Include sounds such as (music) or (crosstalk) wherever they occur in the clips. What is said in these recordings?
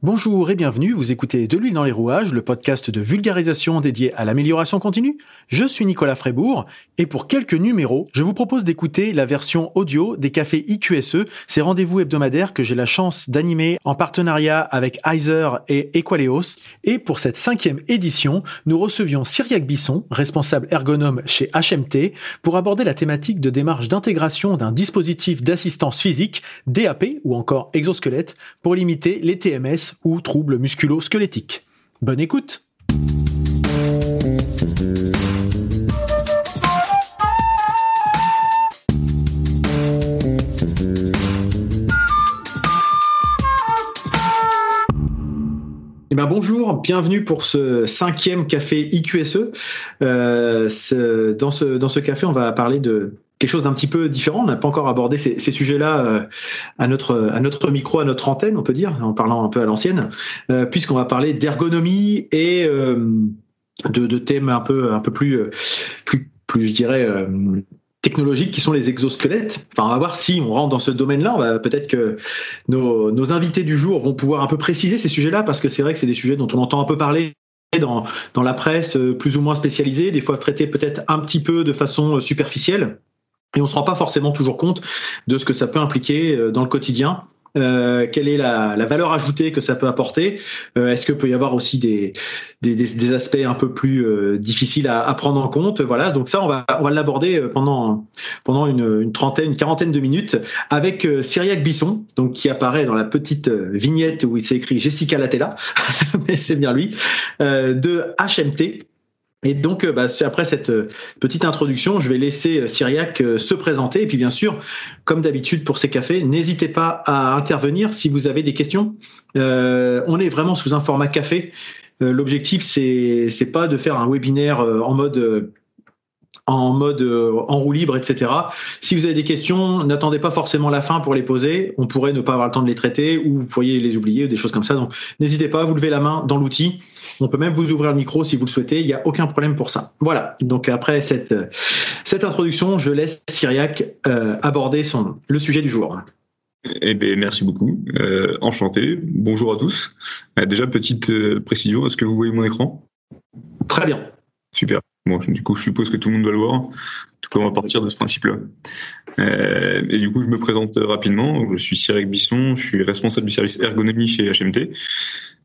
Bonjour et bienvenue, vous écoutez De l'huile dans les rouages, le podcast de vulgarisation dédié à l'amélioration continue. Je suis Nicolas Frébourg et pour quelques numéros, je vous propose d'écouter la version audio des cafés IQSE, ces rendez-vous hebdomadaires que j'ai la chance d'animer en partenariat avec Heiser et Equaleos. Et pour cette cinquième édition, nous recevions Cyriac Bisson, responsable ergonome chez HMT, pour aborder la thématique de démarche d'intégration d'un dispositif d'assistance physique, DAP ou encore exosquelette, pour limiter les TMS ou troubles musculo-squelettiques. Bonne écoute Eh ben bonjour, bienvenue pour ce cinquième café IQSE. Euh, dans, ce, dans ce café, on va parler de quelque chose d'un petit peu différent. On n'a pas encore abordé ces, ces sujets-là euh, à notre à notre micro, à notre antenne, on peut dire, en parlant un peu à l'ancienne, euh, puisqu'on va parler d'ergonomie et euh, de, de, thèmes un peu un peu plus plus plus je dirais technologiques qui sont les exosquelettes. Enfin, on va voir si on rentre dans ce domaine-là. On va peut-être que nos, nos invités du jour vont pouvoir un peu préciser ces sujets-là parce que c'est vrai que c'est des sujets dont on entend un peu parler dans, dans la presse plus ou moins spécialisée, des fois traités peut-être un petit peu de façon superficielle et on ne se rend pas forcément toujours compte de ce que ça peut impliquer euh, dans le quotidien. Euh, quelle est la, valeur ajoutée que ça peut apporter? Euh, Est-ce que peut y avoir aussi des, des, aspects un peu plus euh, difficiles à, à, prendre en compte? Voilà, donc ça on va on va l'aborder pendant pendant une, trentaine, une quarantaine de minutes avec Cyriac Bisson, donc qui apparaît dans la petite vignette où il s'est écrit Jessica Latella, (laughs) mais c'est bien lui, de HMT. Et donc, euh, bah, après cette euh, petite introduction, je vais laisser euh, Cyriac se présenter. Et puis, bien sûr, comme d'habitude pour ces cafés, n'hésitez pas à intervenir si vous avez des questions. Euh, on est vraiment sous un format café. L'objectif, c'est c'est pas de faire un webinaire en mode en mode en roue libre, etc. Si vous avez des questions, n'attendez pas forcément la fin pour les poser. On pourrait ne pas avoir le temps de les traiter ou vous pourriez les oublier ou des choses comme ça. Donc, n'hésitez pas, vous levez la main dans l'outil on peut même vous ouvrir le micro si vous le souhaitez. Il n'y a aucun problème pour ça. Voilà. Donc après cette, cette introduction, je laisse Cyriac euh, aborder son, le sujet du jour. Eh bien, merci beaucoup. Euh, enchanté. Bonjour à tous. Euh, déjà, petite précision, est-ce que vous voyez mon écran? Très bien. Super. Bon, du coup, je suppose que tout le monde doit le voir. En tout cas, on va partir de ce principe-là. et du coup, je me présente rapidement. Je suis Cyriac Bisson, je suis responsable du service ergonomie chez HMT.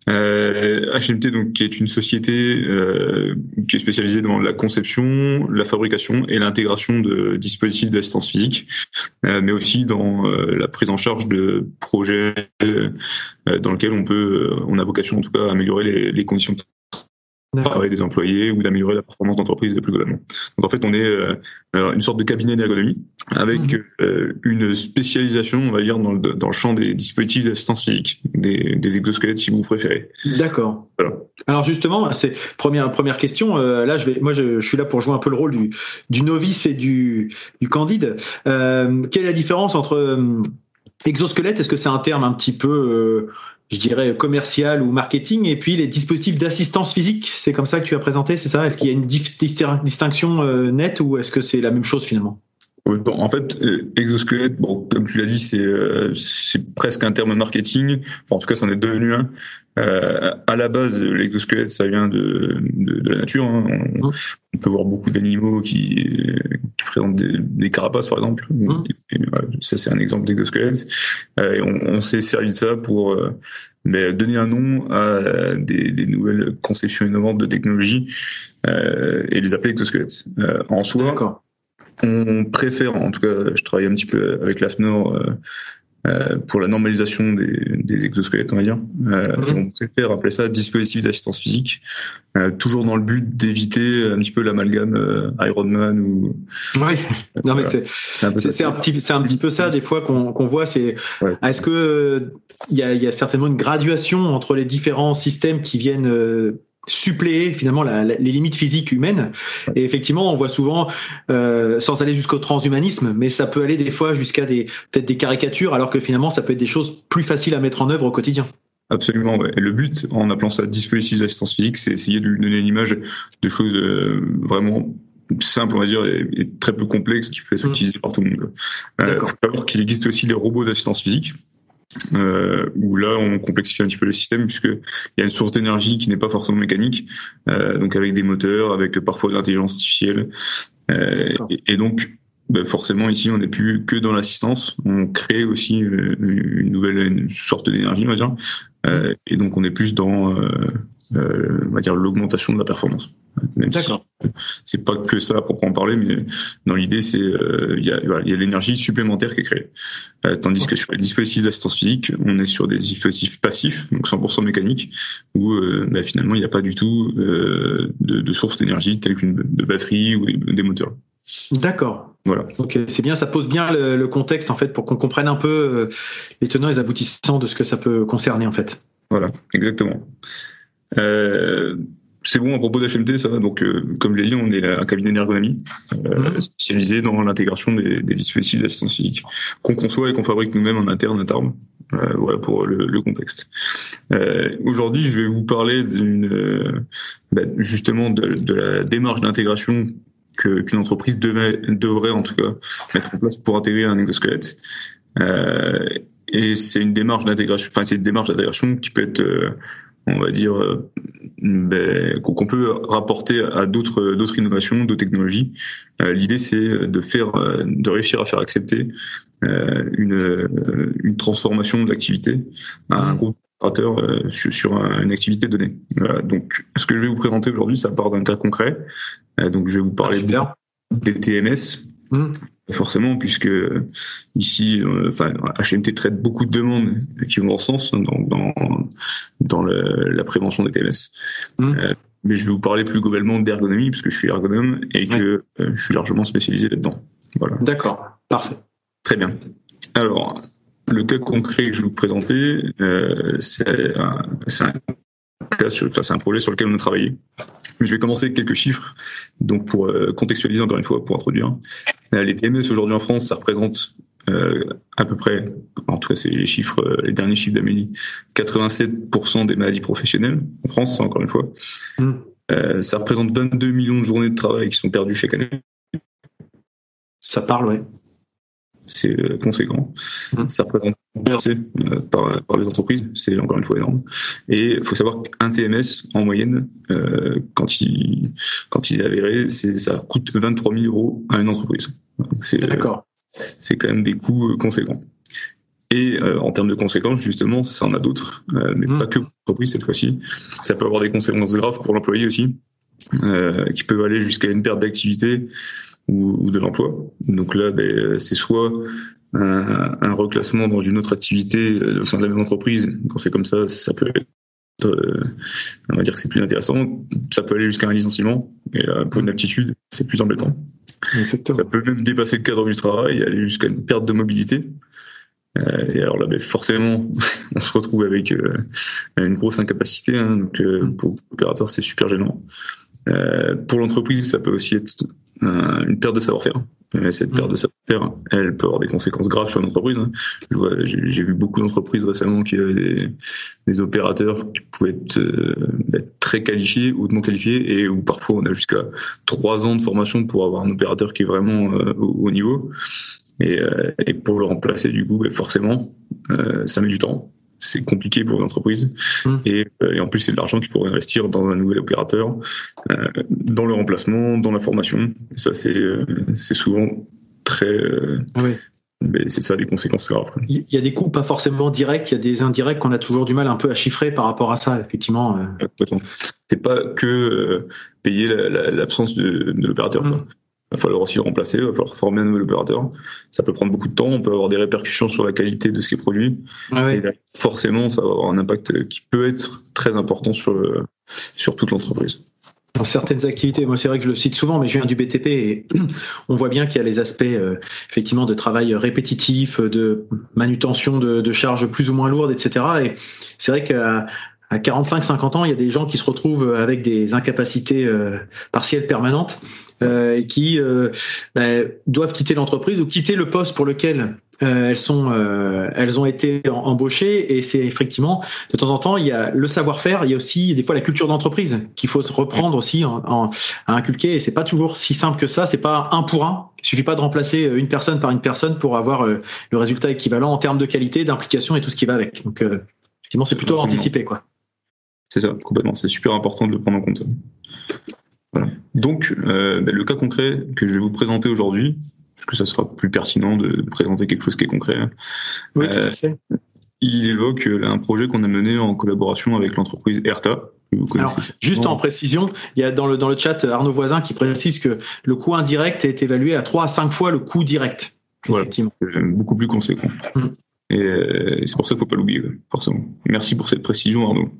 Euh, HMT donc qui est une société euh, qui est spécialisée dans la conception, la fabrication et l'intégration de dispositifs d'assistance physique, euh, mais aussi dans euh, la prise en charge de projets euh, dans lesquels on peut, on a vocation en tout cas à améliorer les, les conditions de travail des employés ou d'améliorer la performance d'entreprise plus globalement. Donc en fait, on est euh, une sorte de cabinet d'ergonomie avec mhm. euh, une spécialisation, on va dire, dans le, dans le champ des dispositifs d'assistance physique, des, des, exosquelettes si vous préférez. D'accord. Voilà. Alors justement, c'est première première question. Euh, là, je vais, moi, je, je, suis là pour jouer un peu le rôle du, du novice et du, du candide. quelle est la différence entre exosquelette? Est-ce que c'est un terme un petit peu je dirais, commercial ou marketing, et puis les dispositifs d'assistance physique. C'est comme ça que tu as présenté, c'est ça? Est-ce qu'il y a une distinction euh, nette ou est-ce que c'est la même chose finalement? Bon, en fait, euh, exosquelette, bon, comme tu l'as dit, c'est euh, presque un terme marketing. En tout cas, c'en est devenu un. Euh, à la base, l'exosquelette, ça vient de, de, de la nature. Hein. On, on, peut voir beaucoup d'animaux qui, qui présentent des, des, carapaces, par exemple. Mmh. Et, ça, c'est un exemple d'exosquelette. Euh, on, on s'est servi de ça pour mais donner un nom à des, des, nouvelles conceptions innovantes de technologie et les appeler exosquelettes. en soi, on préfère, en tout cas, je travaille un petit peu avec l'AFNOR euh, euh, pour la normalisation des, des, exosquelettes, on va dire. Euh, mhm. On préfère appeler ça dispositif d'assistance physique, euh, toujours dans le but d'éviter un petit peu l'amalgame euh, Ironman ou. Oui, non mais c'est c'est un, un, petit c'est un petit peu ça des fois qu'on qu'on voit. C'est ouais. est-ce que il y a, y a certainement une graduation entre les différents systèmes qui viennent suppléer finalement la, la, les limites physiques humaines. Et effectivement, on voit souvent, euh, sans aller jusqu'au transhumanisme, mais ça peut aller des fois jusqu'à des peut-être des caricatures, alors que finalement, ça peut être des choses plus faciles à mettre en œuvre au quotidien. Absolument. Ouais. Et le but, en appelant ça dispositif d'assistance physique, c'est essayer de lui donner une image de choses euh, vraiment simple, on va dire, et, très peu complexe qui peut être mmh. utilisé par tout le monde. Euh, il faut savoir qu'il existe aussi les robots d'assistance physique. Euh, où là on complexifie un petit peu le système puisque il y a une source d'énergie qui n'est pas forcément mécanique, euh, donc avec des moteurs, avec parfois de l'intelligence artificielle, euh, et, et, donc ben forcément ici on n'est plus que dans l'assistance, on crée aussi euh, une nouvelle une sorte d'énergie on va dire, euh, et donc on est plus dans euh, on va dire l'augmentation de la performance. D'accord. Si c'est pas que ça pour en parler, mais dans l'idée c'est il y a il y a l'énergie supplémentaire qui est créée. tandis que sur les dispositifs d'assistance physique, on est sur des dispositifs passifs, donc 100% mécaniques, où ben, finalement il n'y a pas du tout de, de source d'énergie telle qu'une de batterie ou des moteurs. D'accord. Voilà. Ok, c'est bien, ça pose bien le, le, contexte en fait pour qu'on comprenne un peu euh, les tenants et les aboutissants de ce que ça peut concerner en fait. Voilà, exactement. Euh, c'est bon à propos d'HMT, ça. Donc, euh, comme je l'ai dit, on est un cabinet d'ergonomie euh, mmh. spécialisé dans l'intégration des, des, dispositifs d'assistance physique qu'on conçoit et qu'on fabrique nous-mêmes en interne à Tarbes. Euh, voilà pour le, le contexte. Euh, aujourd'hui, je vais vous parler d'une, bah, justement de, de la démarche d'intégration qu'une entreprise devait, devrait en tout cas mettre en place pour intégrer un exosquelette. Euh, et c'est une démarche d'intégration, enfin c'est une démarche d'intégration qui peut être, euh, on va dire, euh, ben, qu'on peut rapporter à d'autres d'autres innovations, d'autres technologies. Euh, L'idée c'est de faire, de réussir à faire accepter une une transformation de l'activité à un groupe euh, sur, une activité donnée. donc, ce que je vais vous présenter aujourd'hui, ça part d'un cas concret. Euh, donc, je vais vous parler des TMS. Mmh. Forcément, puisque ici, euh, enfin, HMT traite beaucoup de demandes qui vont dans ce sens, dans, dans, dans la prévention des TMS. Mmh. mais je vais vous parler plus globalement d'ergonomie, puisque je suis ergonome et que je suis largement spécialisé là-dedans. Voilà. D'accord, parfait. Très bien. Alors, le cas concret que je vais vous présenter, euh, c'est un, c'est un projet sur lequel on a travaillé. je vais commencer avec quelques chiffres, donc pour euh, contextualiser encore une fois, pour introduire. Euh, les TMS aujourd'hui en France, ça représente euh, à peu près, en tout cas c'est les chiffres, euh, les derniers chiffres d'Amélie, 87% des maladies professionnelles en France, encore une fois. Mm. Euh, ça représente 22 millions de journées de travail qui sont perdues chaque année. Ça parle, ouais c'est euh, conséquent. Mmh. Ça représente euh, par, par les entreprises, c'est encore une fois énorme. Et il faut savoir qu'un TMS en moyenne, euh, quand il quand il est avéré, c'est ça coûte 23 000 euros à une entreprise. C'est d'accord. C'est quand même des coûts conséquents. Et en termes de conséquences, justement, ça en a d'autres, mais mmh. pas que pour l'entreprise cette fois-ci. Ça peut avoir des conséquences graves pour l'employé aussi, qui peuvent aller jusqu'à une perte d'activité ou, ou de l'emploi. Donc là, ben, c'est soit un, un, reclassement dans une autre activité euh, au sein de la même entreprise. Quand c'est comme ça, ça peut être, euh, on va dire que c'est plus intéressant. Ça peut aller jusqu'à un licenciement. Et euh, pour une aptitude, c'est plus embêtant. Ça peut même dépasser le cadre du travail et aller jusqu'à une perte de mobilité. Euh, et alors là, ben, forcément, (laughs) on se retrouve avec euh, une grosse incapacité. Hein, donc pour l'opérateur, c'est super gênant. pour l'entreprise, ça peut aussi être euh, une perte de savoir-faire. Cette perte de savoir-faire, elle peut avoir des conséquences graves sur l'entreprise. Hein. J'ai vu beaucoup d'entreprises récemment qui avaient des, des opérateurs qui pouvaient être, euh, être, très qualifiés, hautement qualifiés, et où parfois on a jusqu'à trois ans de formation pour avoir un opérateur qui est vraiment euh, au, haut niveau. Et, et, pour le remplacer, du coup, ben, forcément, ça met du temps c'est compliqué pour l'entreprise. Mmh. Et, et, en plus, c'est de l'argent qu'il faut investir dans un nouvel opérateur, euh, dans le remplacement, dans la formation. Et ça, c'est euh, c'est souvent très. Euh, oui. Mais c'est ça les conséquences graves. Il y a des coûts pas forcément directs, il y a des indirects qu'on a toujours du mal un peu à chiffrer par rapport à ça, effectivement. C'est pas que payer l'absence de, de l'opérateur. Mmh. Va falloir aussi le remplacer, il va falloir former un nouvel opérateur. Ça peut prendre beaucoup de temps, on peut avoir des répercussions sur la qualité de ce qui est produit. Ah Et forcément, ça va avoir un impact qui peut être très important sur, sur toute l'entreprise. Dans certaines activités, moi c'est vrai que je le cite souvent, mais je viens du BTP et (clears throat) on voit bien qu'il y a les aspects euh, effectivement de travail répétitif, de manutention de, de, charges plus ou moins lourdes, etc. Et c'est vrai qu'à à 45-50 ans, il y a des gens qui se retrouvent avec des incapacités euh, partielles permanentes euh, et qui euh, bah, doivent quitter l'entreprise ou quitter le poste pour lequel elles sont, elles ont été embauchées et c'est effectivement de temps en temps il y a le savoir-faire, il y a aussi des fois la culture d'entreprise qu'il faut se reprendre aussi à inculquer et c'est pas toujours si simple que ça. C'est pas un pour un. Il suffit pas de remplacer une personne par une personne pour avoir le résultat équivalent en termes de qualité, d'implication et tout ce qui va avec. Donc effectivement, c'est plutôt anticipé quoi. C'est ça, complètement. C'est super important de le prendre en compte. Donc, euh, ben, le cas concret que je vais vous présenter aujourd'hui, parce que ça sera plus pertinent de présenter quelque chose qui est concret. Oui, tout à euh, fait. Il évoque euh, un projet qu'on a mené en collaboration avec l'entreprise ERTA. Alors, juste en précision, il y a dans le, dans le chat Arnaud Voisin qui précise que le coût indirect est évalué à 3 à 5 fois le coût direct. Voilà, beaucoup plus conséquent. Hum. Et c'est pour ça qu'il ne faut pas l'oublier, forcément. Merci pour cette précision, Arnaud. (laughs)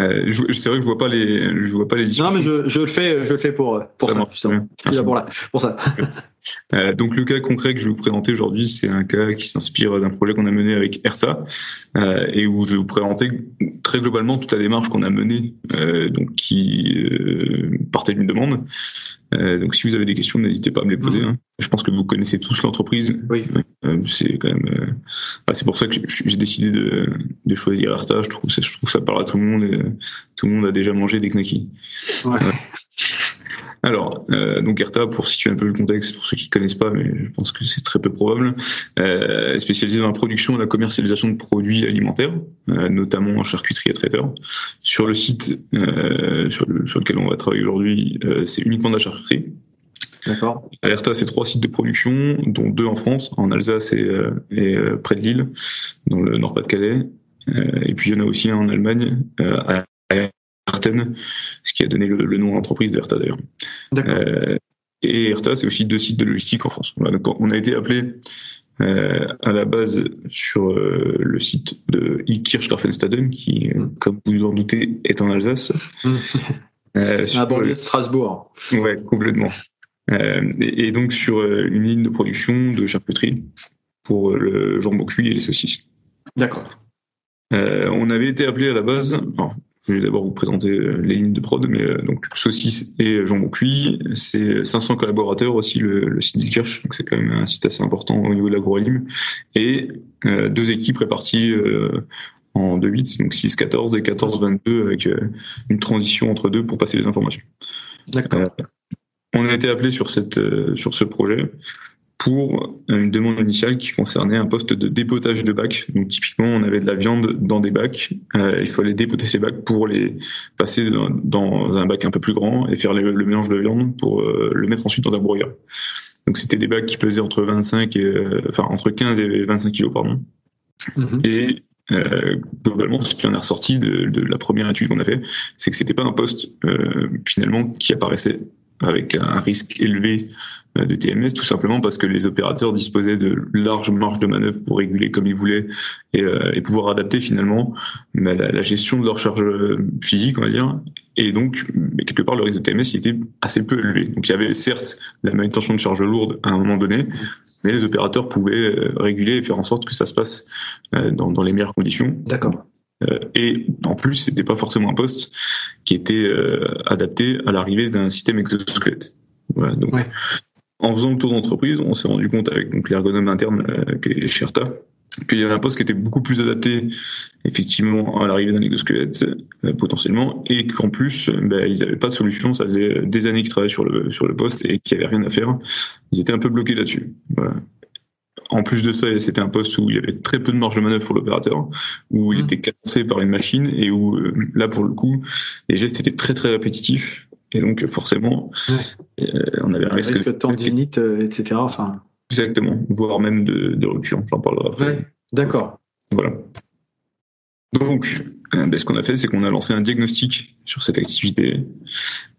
Euh, c'est vrai que je vois pas les, je vois pas les. Non, mais je, je, le fais, je le fais pour pour ça, justement. Pour, pour, ça. (laughs) euh, donc le cas concret que je vais vous présenter aujourd'hui, c'est un cas qui s'inspire d'un projet qu'on a mené avec ERTA euh, et où je vais vous présenter très globalement toute la démarche qu'on a menée, euh, donc qui partait d'une demande. Donc si vous avez des questions, n'hésitez pas à me les poser. Hein. Je pense que vous connaissez tous l'entreprise. Oui. c'est quand même. Bah, c'est pour ça que j'ai décidé de, de choisir ERTA. Je trouve, je trouve ça parle à tout le monde et tout le monde a déjà mangé des knackis. Ouais. Alors, euh, donc Erta, pour situer un peu le contexte, pour ceux qui connaissent pas, mais je pense que c'est très peu probable, euh, est spécialisée dans la production et la commercialisation de produits alimentaires, euh, notamment en charcuterie et traiteur. Sur le site euh, sur, lequel on va travailler aujourd'hui, euh, c'est uniquement de la charcuterie. D'accord. Erta, c'est trois sites de production, dont deux en France, en Alsace et, et près de Lille, dans le Nord-Pas-de-Calais, euh, et puis il y en a aussi un en Allemagne, euh, à Ce qui a donné le, nom à l'entreprise d'Erta d'ailleurs. Euh, et Erta, c'est aussi deux sites de logistique en France. on a été appelé à la base sur le site de Kirchgrafenstaden, qui, mm. comme vous en doutez, est en Alsace. Mm. Euh, à banlieue de Strasbourg. Ouais, complètement. et, donc sur une ligne de production de charcuterie pour le jambon cuit et les saucisses. D'accord. Euh, on avait été appelé à la base. Je vais d'abord vous présenter euh, les lignes de prod, mais euh, donc saucisse et jambon cuit, c'est 500 collaborateurs aussi le, site d'Ilkirch, donc c'est quand même un site assez important au niveau de l'agroalim, et deux équipes réparties en 2-8, donc 6-14 et 14-22 avec une transition entre deux pour passer les informations. D'accord. on a été appelé sur cette sur ce projet pour une demande initiale qui concernait un poste de dépotage de bacs. Donc typiquement, on avait de la viande dans des bacs. Euh, il fallait dépoter ces bacs pour les passer dans, un bac un peu plus grand et faire le, mélange de viande pour euh, le mettre ensuite dans un brouillard. Donc c'était des bacs qui pesaient entre 25 et euh, enfin entre 15 et 25 kilos pardon. Mm-hmm. Et euh, globalement, ce qui en est ressorti de, de la première étude qu'on a fait, c'est que c'était pas un poste euh, finalement qui apparaissait avec un risque élevé euh, de TMS, tout simplement parce que les opérateurs disposaient de larges marges de manœuvre pour réguler comme ils voulaient et, euh, pouvoir adapter finalement la, la, gestion de leur charge physique, on va dire. Et donc, quelque part, le risque de TMS il était assez peu élevé. Donc, il y avait certes la manutention de charge lourde à un moment donné, mais les opérateurs pouvaient euh, réguler et faire en sorte que ça se passe dans les meilleures conditions. D'accord. Euh, et en plus, c'était pas forcément un poste qui était euh, adapté à l'arrivée d'un système exosquelette. Voilà, donc, en faisant le tour d'entreprise, on s'est rendu compte avec donc l'ergonome interne euh, qui est Sherta qu'il y avait un poste qui était beaucoup plus adapté effectivement à l'arrivée d'un exosquelette euh, potentiellement et qu'en plus ben, ils n'avaient pas de solution ça faisait des années qu'ils travaillaient sur le sur le poste et qu'il n'y avait rien à faire ils étaient un peu bloqués là-dessus voilà. En plus de ça, c'était un poste où il y avait très peu de marge de manœuvre pour l'opérateur, où il mmh. était cadencé par une machine et où euh, là, pour le coup, les gestes étaient très très répétitifs. Et donc, forcément, euh, on avait un risque, de tendinite, euh, etc. Enfin... Exactement, voire même de, de rupture. J'en parlerai après. D'accord. Voilà. Donc, ben, ce qu'on a fait, c'est qu'on a lancé un diagnostic sur cette activité.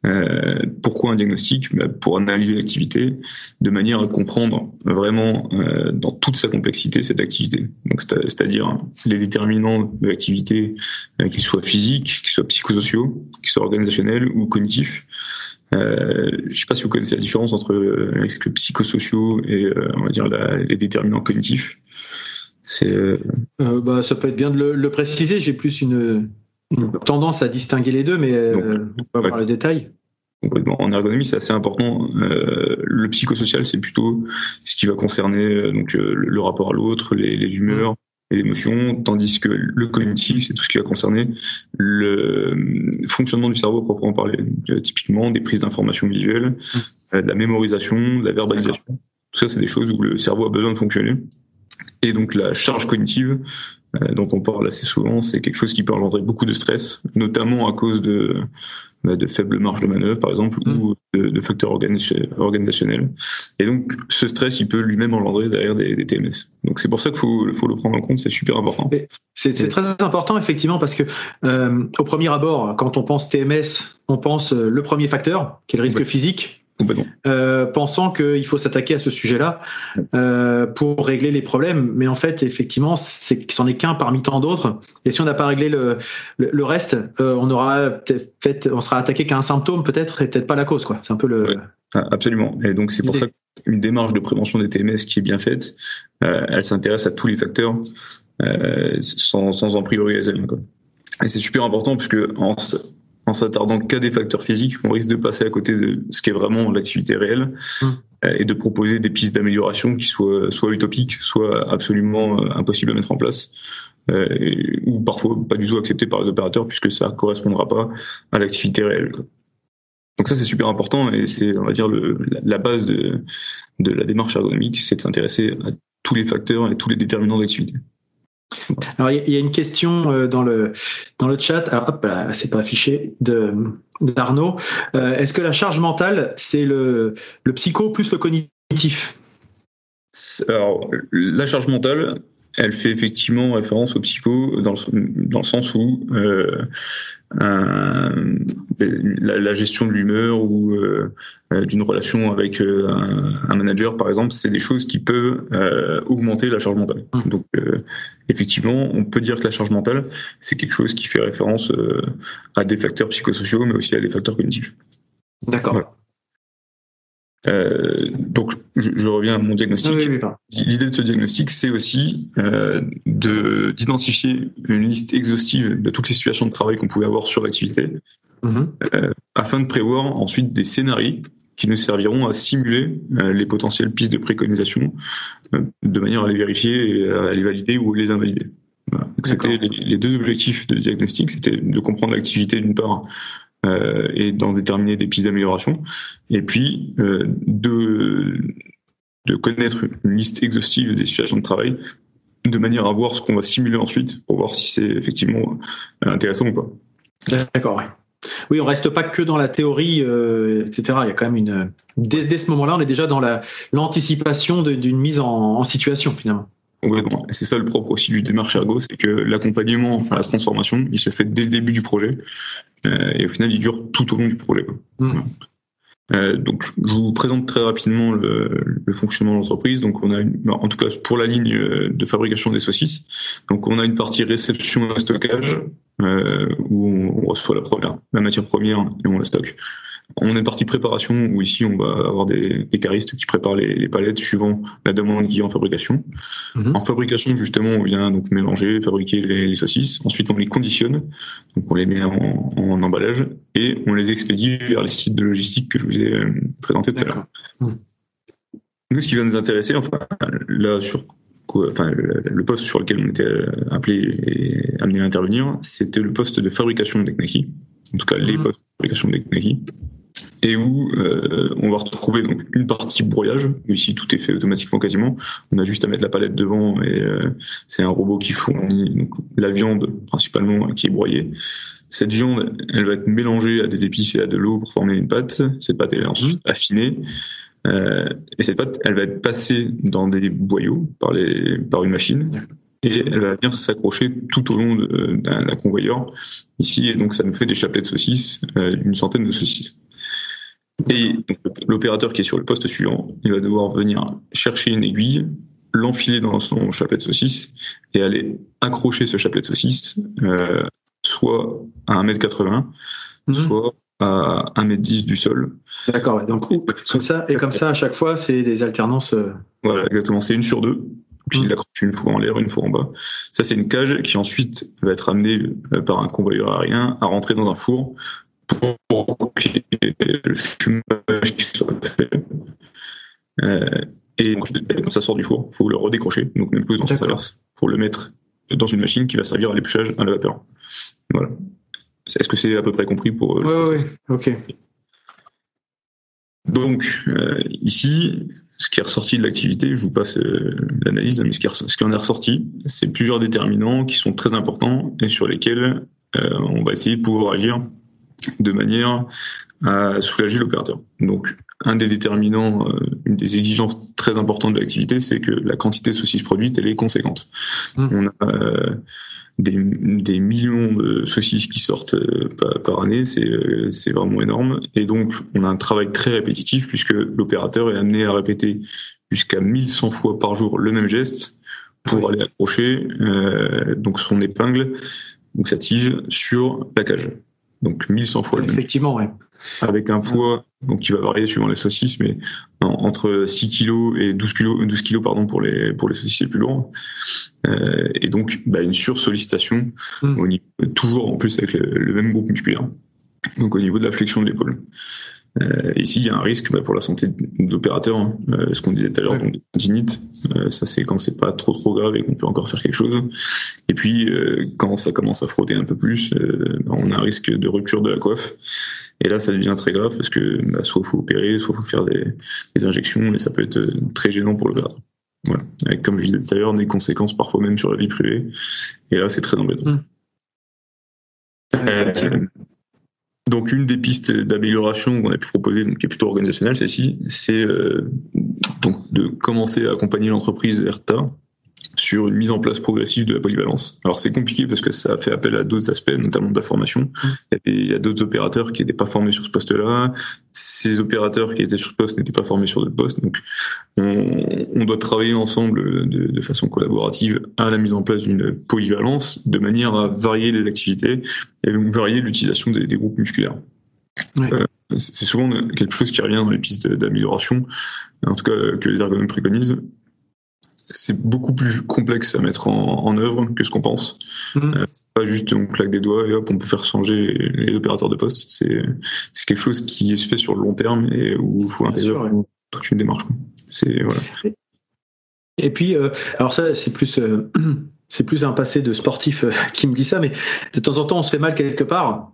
Euh, pourquoi un diagnostic? Ben, Pour analyser l'activité de manière à comprendre vraiment euh, dans toute sa complexité cette activité. Donc, c'est-à-dire les déterminants de l'activité, euh, qu'ils soient physiques, qu'ils soient psychosociaux, qu'ils soient organisationnels ou cognitifs. Euh, je ne sais pas si vous connaissez la différence entre les risques psychosociaux et on va dire les déterminants cognitifs. Euh, euh, bah, ça peut être bien de le, préciser. J'ai plus une, tendance à distinguer les deux, mais euh, on va voir le détail. En ergonomie, c'est assez important. Euh, le psychosocial, c'est plutôt ce qui va concerner euh, donc euh, le rapport à l'autre, les, les, humeurs, les émotions, tandis que le cognitif, c'est tout ce qui va concerner le fonctionnement du cerveau proprement parlé. typiquement, des prises d'informations visuelles, de la mémorisation, de la verbalisation. Tout ça, c'est des choses où le cerveau a besoin de fonctionner. Et donc la charge cognitive, euh, dont on parle assez souvent, c'est quelque chose qui peut engendrer beaucoup de stress, notamment à cause de, bah, de faibles marges de manœuvre, par exemple, ou mm. de, facteurs organisationnels. Et donc, ce stress, il peut lui-même engendrer derrière des, TMS. Donc, c'est pour ça qu'il faut, faut, le prendre en compte, c'est super important. C'est très important, effectivement, parce que euh, au premier abord, quand on pense TMS, on pense euh, le premier facteur, qui est le risque physique, euh, pensant qu'il faut s'attaquer à ce sujet-là euh, pour régler les problèmes. Mais en fait, effectivement, c'est c'en est qu'un parmi tant d'autres. Et si on n'a pas réglé le, le, reste, euh, on aura fait, on sera attaqué qu'à un symptôme peut-être et peut-être pas la cause. quoi. C'est un peu le. Ah, absolument. Et donc c'est pour ça qu'une démarche de prévention des TMS qui est bien faite, elle s'intéresse à tous les facteurs sans, sans en prioriser. Et c'est super important puisque en, en s'attardant qu'à des facteurs physiques, on risque de passer à côté de ce qui est vraiment l'activité réelle hum. euh, et de proposer des pistes d'amélioration qui soient soit utopiques, soit absolument euh, impossibles à mettre en place, euh, ou parfois pas du tout acceptées par les opérateurs puisque ça correspondra pas à l'activité réelle. Donc ça c'est super important et c'est on va dire le, la base de, de la démarche ergonomique, c'est de s'intéresser à tous les facteurs et tous les déterminants d'activité. Alors il y, a une question euh, dans le dans le chat. Hop, là, c'est pas affiché de d'Arnaud. Euh, est-ce que la charge mentale c'est le le psycho plus le cognitif? Alors la charge mentale, elle fait effectivement référence au psycho dans le, dans le sens où euh, la, la, gestion de l'humeur ou euh, euh, d'une relation avec euh, un, manager, par exemple, c'est des choses qui peuvent augmenter la charge mentale. Mmh. Donc, effectivement, on peut dire que la charge mentale, c'est quelque chose qui fait référence à des facteurs psychosociaux, mais aussi à des facteurs cognitifs. D'accord. Euh, donc, je, je, reviens à mon diagnostic. L'idée de ce diagnostic, c'est aussi euh, de d'identifier une liste exhaustive de toutes les situations de travail qu'on pouvait avoir sur l'activité, mm-hmm. euh, afin de prévoir ensuite des scénarios qui nous serviront à simuler euh, les potentielles pistes de préconisation, de manière à les vérifier et à les valider ou les invalider. Voilà. C'était les, les, deux objectifs de diagnostic, c'était de comprendre l'activité d'une part et d'en déterminer des pistes d'amélioration. Et puis euh, de, de connaître une liste exhaustive des situations de travail de manière à voir ce qu'on va simuler ensuite pour voir si c'est effectivement intéressant ou pas. D'accord, ouais. Oui, on reste pas que dans la théorie, euh, etc. Il y a quand même une. Dès, dès ce moment-là, on est déjà dans la l'anticipation d'une mise en, en, situation finalement. C'est ça le propre aussi du démarche ergo, c'est que l'accompagnement, enfin la transformation, il se fait dès le début du projet euh, et au final, il dure tout au long du projet. Mmh. Euh, donc, je vous présente très rapidement le, le fonctionnement de l'entreprise. Donc, on a, une, en tout cas pour la ligne euh, de fabrication des saucisses. Donc, on a une partie réception et stockage euh, où on, reçoit la première, la matière première et on la stocke. On a une partie préparation où ici on va avoir des, des caristes qui préparent les, les, palettes suivant la demande qui est en fabrication. Mhm. En fabrication justement on vient donc mélanger, fabriquer les, les, saucisses. Ensuite on les conditionne, donc on les met en, en, emballage et on les expédie vers les sites de logistique que je vous ai euh, présenté tout à l'heure. Mhm. Nous ce qui va nous intéresser, enfin là sur enfin le poste sur lequel on était euh, appelé et amené à intervenir, c'était le poste de fabrication de Knaki. En tout cas, les mhm. postes de fabrication de Knaki et où euh, on va retrouver donc une partie broyage. Ici, tout est fait automatiquement quasiment. On a juste à mettre la palette devant et euh, c'est un robot qui fournit donc, la viande principalement qui est broyée. Cette viande, elle va être mélangée à des épices et à de l'eau pour former une pâte. Cette pâte elle est ensuite mmh. affinée. Euh, et cette pâte, elle va être passée dans des boyaux par, les, par une machine et elle va venir s'accrocher tout au long d'un convoyeur ici et donc ça nous fait des chapelets de saucisses euh, d'une centaine de saucisses et l'opérateur qui est sur le poste suivant, il va devoir venir chercher une aiguille, l'enfiler dans son chapelet de saucisse et aller accrocher ce chapelet de saucisse euh, soit à 1m80, mhm. soit à 1m10 du sol. D'accord, donc comme ça, et comme ça à chaque fois, c'est des alternances. Euh, voilà, exactement, c'est une sur deux. Puis il mhm. accroche une fois en l'air, une fois en bas. Ça, c'est une cage qui ensuite va être amenée euh, par un convoyeur aérien à rentrer dans un four pour qu'il y ait le fumage qui soit fait. Euh, et quand ça sort du four, il faut le redécrocher, donc même plus dans sens inverse, pour le mettre dans une machine qui va servir à l'épluchage à la vapeur. Voilà. Est-ce que c'est à peu près compris pour Oui, oui, ok. Donc, euh, ici, ce qui est ressorti de l'activité, je vous passe euh, l'analyse, mais ce qui, ce qui en est ressorti, c'est plusieurs déterminants qui sont très importants et sur lesquels euh, on va essayer de pouvoir agir de manière à soulager l'opérateur. Donc, un des déterminants, euh, une des exigences très importantes de l'activité, c'est que la quantité de saucisses produites, elle est conséquente. Mmh. On a euh, des, des, millions de saucisses qui sortent euh, par, année, c'est vraiment énorme. Et donc, on a un travail très répétitif puisque l'opérateur est amené à répéter jusqu'à 1100 fois par jour le même geste pour aller accrocher euh, donc son épingle, donc sa tige, sur la cage. Donc 1100 fois le même. Effectivement, ouais avec un poids donc qui va varier suivant les saucisses, mais entre 6 kg et 12 kg, 12 kg pardon pour les pour les saucisses les plus lourds. Euh, et donc bah, une sursollicitation mmh. au niveau, toujours en plus avec le, même groupe musculaire. Donc au niveau de la flexion de l'épaule. Euh, ici, il y a un risque bah, pour la santé de l'opérateur, hein. euh, ce qu'on disait tout à l'heure, donc tendinite. Euh, ça, c'est quand c'est pas trop trop grave et qu'on peut encore faire quelque chose. Et puis, euh, quand ça commence à frotter un peu plus, bah, on a un risque de rupture de la coiffe. Et là, ça devient très grave parce que bah, soit faut opérer, soit faut faire des, des, injections, et ça peut être très gênant pour l'opérateur. Voilà. Avec, comme je disais tout à l'heure, des conséquences parfois même sur la vie privée. Et là, c'est très embêtant. Mmh. Donc une des pistes d'amélioration qu'on a pu proposer, donc qui est plutôt organisationnelle, celle-ci, c'est euh, donc de commencer à accompagner l'entreprise ERTA sur une mise en place progressive de la polyvalence. Alors c'est compliqué parce que ça fait appel à d'autres aspects, notamment de la formation. Il y a d'autres opérateurs qui n'étaient pas formés sur ce poste-là. Ces opérateurs qui étaient sur ce poste n'étaient pas formés sur d'autres postes. Donc on, on, doit travailler ensemble de, de, façon collaborative à la mise en place d'une polyvalence de manière à varier les activités et donc varier l'utilisation des, des, groupes musculaires. Euh, c'est souvent quelque chose qui revient dans les pistes d'amélioration, en tout cas que les ergonomes préconisent c'est beaucoup plus complexe à mettre en, en œuvre que ce qu'on pense. Mmh. Euh, c'est pas juste on claque des doigts et hop, on peut faire changer les opérateurs de poste. C'est, c'est quelque chose qui se fait sur le long terme et où il faut intégrer toute une démarche. C'est, voilà. Et puis, euh, alors ça, c'est plus, euh, (clears throat) c'est plus un passé de sportif qui me dit ça, mais de temps en temps, on se fait mal quelque part.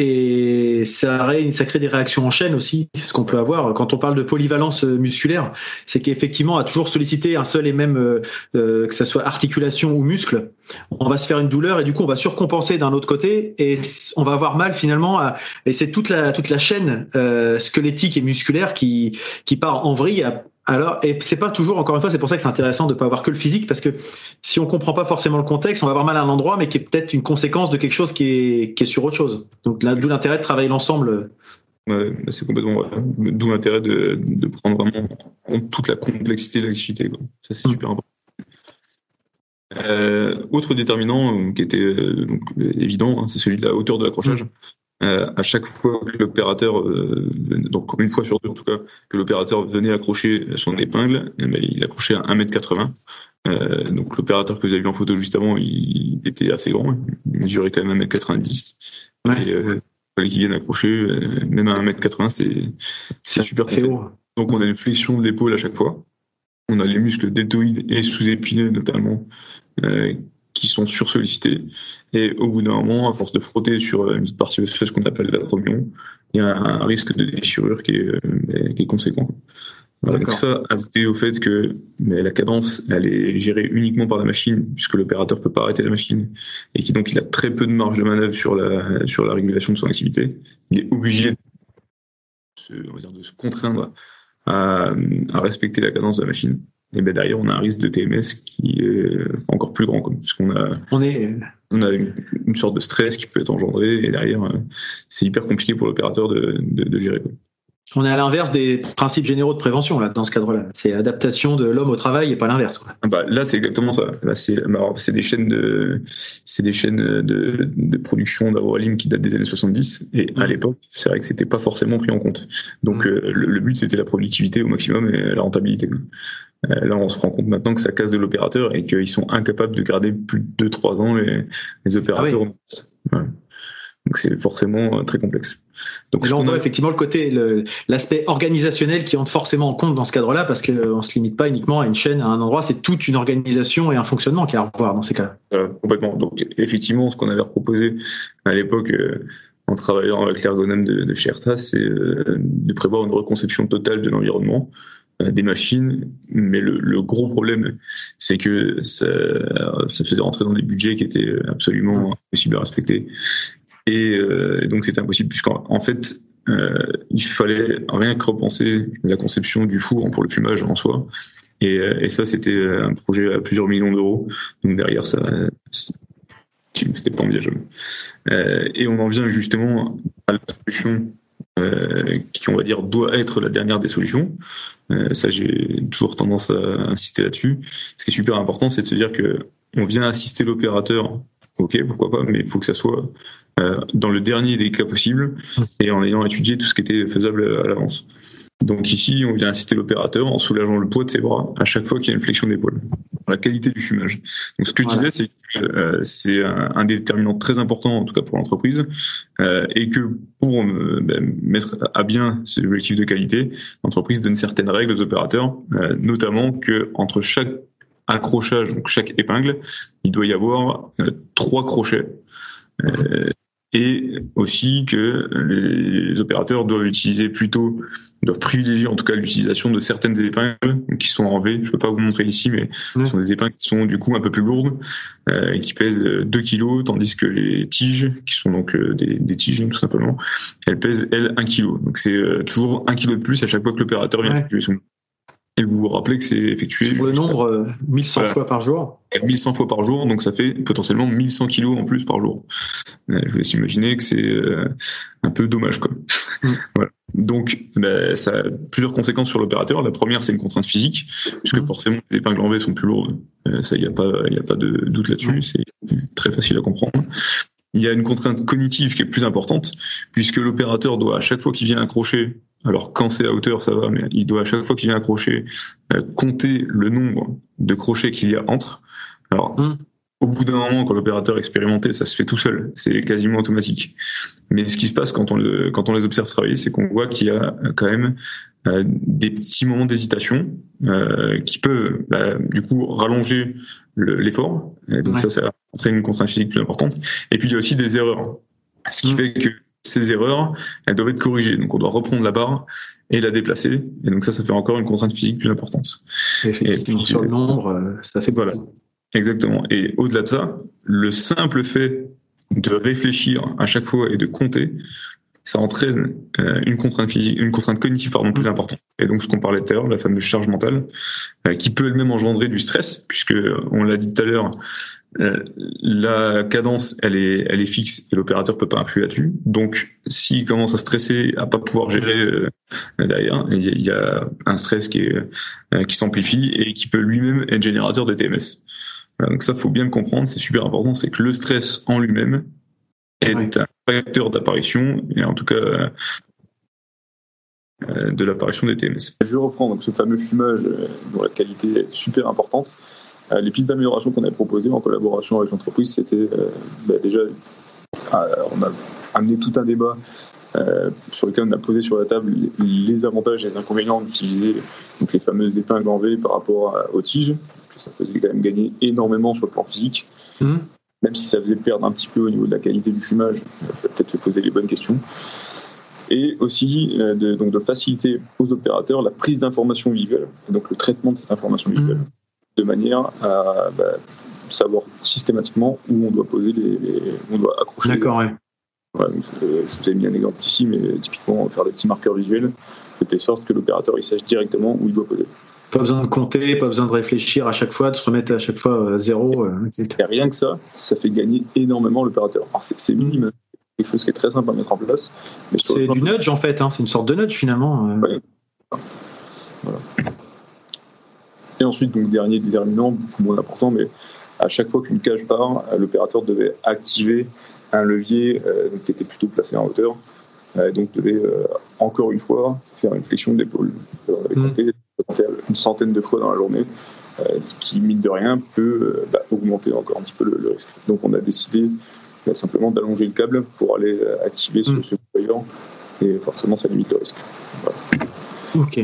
Et ça, ça crée des réactions en chaîne aussi, ce qu'on peut avoir. Quand on parle de polyvalence euh, musculaire, c'est qu'effectivement, à toujours solliciter un seul et même, euh, euh, que ce soit articulation ou muscle, on va se faire une douleur et du coup, on va surcompenser d'un autre côté et on va avoir mal finalement. À, et c'est toute la, toute la chaîne squelettique et musculaire qui, qui part en vrille alors, et c'est pas toujours, encore une fois, c'est pour ça que c'est intéressant de pas avoir que le physique, parce que si on comprend pas forcément le contexte, on va avoir mal à un endroit, mais qui est peut-être une conséquence de quelque chose qui est, qui est sur autre chose. Donc d'où l'intérêt de travailler l'ensemble. Ouais, c'est complètement D'où l'intérêt de, de, prendre vraiment en toute la complexité de l'activité. Ça, c'est mmh. super important. Euh, autre déterminant euh, qui était euh, donc, évident, hein, c'est celui de la hauteur de l'accrochage. Mmh. Euh, à chaque fois que l'opérateur, euh, donc une fois sur deux en tout cas, que l'opérateur venait accrocher son épingle, eh ben, il accrochait à 1m80. Euh, donc l'opérateur que vous avez vu en photo juste avant, il était assez grand, il mesurait quand même 1m90. Ouais. Et euh, fallait qu'il vienne accrocher, euh, même à 1m80, c'est c'est super fait. Donc on a une flexion de l'épaule à chaque fois. On a les muscles deltoïdes et sous-épineux notamment euh, qui sont sursollicités. Et au bout d'un moment, à force de frotter sur une petite partie osseuse qu'on appelle l'acromion, il y a un risque de déchirure qui est, euh, qui est conséquent. donc ça, ajouté au fait que mais la cadence, elle est gérée uniquement par la machine, puisque l'opérateur peut pas arrêter la machine, et qui donc il a très peu de marge de manœuvre sur la sur la régulation de son activité. Il est obligé de se, on va dire, de se contraindre à, à respecter la cadence de la machine et ben derrière on a un risque de TMS qui est encore plus grand puisqu'on a on est on a une, une, sorte de stress qui peut être engendré et derrière euh, c'est hyper compliqué pour l'opérateur de, de, de, gérer quoi. On est à l'inverse des principes généraux de prévention là dans ce cadre-là. C'est adaptation de l'homme au travail et pas l'inverse. Ah bah, là c'est exactement ça. Là c'est bah, c'est des chaînes de c'est des chaînes de, de production d'agroalim qui datent des années 70 et à mmh. l'époque c'est vrai que c'était pas forcément pris en compte. Donc mmh. euh, le, le, but c'était la productivité au maximum et la rentabilité. Euh, là, on se rend compte maintenant que ça casse de l'opérateur et qu'ils sont incapables de garder plus de 2-3 ans les, les opérateurs. Ah oui. Donc c'est forcément très complexe. Donc là, on voit effectivement le côté, l'aspect organisationnel qui entre forcément en compte dans ce cadre-là, parce qu'on se limite pas uniquement à une chaîne, à un endroit, c'est toute une organisation et un fonctionnement qui a à revoir dans ces cas-là. Voilà, complètement. Donc effectivement, ce qu'on avait proposé à l'époque, en travaillant avec l'ergonome de, de chez c'est de prévoir une reconception totale de l'environnement euh, des machines, mais le, le gros problème, c'est que ça, ça, faisait rentrer dans des budgets qui étaient absolument impossibles à respecter. Et, euh, donc c'était impossible, puisqu'en en fait, euh, il fallait rien que repenser la conception du four pour le fumage en soi. Et, euh, et ça, c'était un projet à plusieurs millions d'euros. Donc derrière, ça, c'était pas envisageable. Et on en vient justement à la solution qui, on va dire, doit être la dernière des solutions. Ça, j'ai toujours tendance à insister là-dessus. Ce qui est super important, c'est de se dire que on vient assister l'opérateur. Ok, pourquoi pas, mais il faut que ça soit euh, dans le dernier des cas possibles et en ayant étudié tout ce qui était faisable à l'avance. Donc ici, on vient assister l'opérateur en soulageant le poids de ses bras à chaque fois qu'il y a une flexion d'épaule. La qualité du fumage. Donc ce que je disais, c'est que euh, c'est un, déterminant très important, en tout cas pour l'entreprise, euh, et que pour euh, ben, mettre à bien ces objectifs de qualité, l'entreprise donne certaines règles aux opérateurs, notamment que entre chaque accrochage, donc chaque épingle, il doit y avoir trois crochets et aussi que les opérateurs doivent utiliser plutôt, doivent privilégier en tout cas l'utilisation de certaines épingles qui sont en V. Je peux pas vous montrer ici, mais ce sont des épingles qui sont du coup un peu plus lourdes, euh, et qui pèsent 2 kg, tandis que les tiges, qui sont donc euh, des, des tiges tout simplement, elles pèsent elles 1 kg. Donc c'est euh, toujours 1 kg de plus à chaque fois que l'opérateur vient son et vous vous rappelez que c'est effectué. Pour le nombre, 1100 fois par jour. 1100 fois par jour, donc ça fait potentiellement 1100 kilos en plus par jour. Euh, je vous laisse imaginer que c'est euh, un peu dommage, quoi. Mm. (laughs) voilà. Donc, bah, ça a plusieurs conséquences sur l'opérateur. La première, c'est une contrainte physique, puisque mm. forcément, les épingles en V sont plus lourdes. Euh, ça, il n'y a pas, il a pas de doute là-dessus. Mm. C'est très facile à comprendre. Il y a une contrainte cognitive qui est plus importante, puisque l'opérateur doit, à chaque fois qu'il vient accrocher alors quand c'est à hauteur, ça va, mais il doit à chaque fois qu'il vient accrocher euh, compter le nombre de crochets qu'il y a entre. Alors hmm. au bout d'un moment, quand l'opérateur expérimenté, ça se fait tout seul, c'est quasiment automatique. Mais ce qui se passe quand on, le, quand on les observe travailler, c'est qu'on voit qu'il y a quand même euh, des petits moments d'hésitation euh, qui peuvent bah, du coup rallonger l'effort. donc ça, ça entraîne une contrainte physique plus importante. Et puis il y a aussi des erreurs. Ce qui hmm. fait que ces erreurs, elles doivent être corrigées. Donc on doit reprendre la barre et la déplacer. Et donc ça, ça fait encore une contrainte physique plus importante. Et sur le nombre, euh, ça fait voilà. Exactement. Et au-delà de ça, le simple fait de réfléchir à chaque fois et de compter, ça entraîne euh, une contrainte physique, une contrainte cognitive pardon plus importante. Et donc ce qu'on parlait tout à l'heure, la fameuse charge mentale, euh, qui peut elle-même engendrer du stress, puisque on l'a dit tout à l'heure, euh, la cadence, elle est, elle est fixe et l'opérateur peut pas influer là-dessus. Donc, s'il commence à stresser, à pas pouvoir gérer euh, derrière, il y, a un stress qui est, euh, qui s'amplifie et qui peut lui-même être générateur de TMS. donc ça, faut bien le comprendre, c'est super important, c'est que le stress en lui-même est un facteur d'apparition et en tout cas de l'apparition des TMS. Je reprends donc ce fameux fumage dont la qualité est super importante. Euh, les pistes d'amélioration qu'on avait proposées en collaboration avec l'entreprise, c'était euh, bah, déjà, euh, on a amené tout un débat sur lequel on a posé sur la table les, avantages et les inconvénients d'utiliser donc les fameuses épingles en V par rapport aux tiges. Ça faisait quand même gagner énormément sur le plan physique. Mmh. Même si ça faisait perdre un petit peu au niveau de la qualité du fumage, il fallait peut-être se poser les bonnes questions. Et aussi de, donc de faciliter aux opérateurs la prise d'informations visuelles, donc le traitement de cette information visuelle. Mmh de manière à bah, savoir systématiquement où on doit poser les, où on doit accrocher. D'accord, ouais. Euh, je vous ai mis un exemple ici, mais typiquement faire des petits marqueurs visuels de telle sorte que l'opérateur il sache directement où il doit poser. Pas besoin de compter, pas besoin de réfléchir à chaque fois, de se remettre à chaque fois à zéro, euh, etc. Et rien que ça, ça fait gagner énormément l'opérateur. c'est minime, quelque chose qui est très simple à mettre en place. C'est du nudge en fait, hein. c'est une sorte de nudge finalement. Euh. Voilà. Et ensuite, donc dernier déterminant, beaucoup moins important, mais à chaque fois qu'une cage part, l'opérateur devait activer un levier euh, qui était plutôt placé en hauteur. Euh, donc devait euh, encore une fois faire une flexion d'épaule. Mmh. Une centaine de fois dans la journée, ce qui, mine de rien, peut bah, augmenter encore un petit peu le, risque. Donc on a décidé bah, simplement d'allonger le câble pour aller activer ce, mm. ce et forcément ça limite le risque. Ok.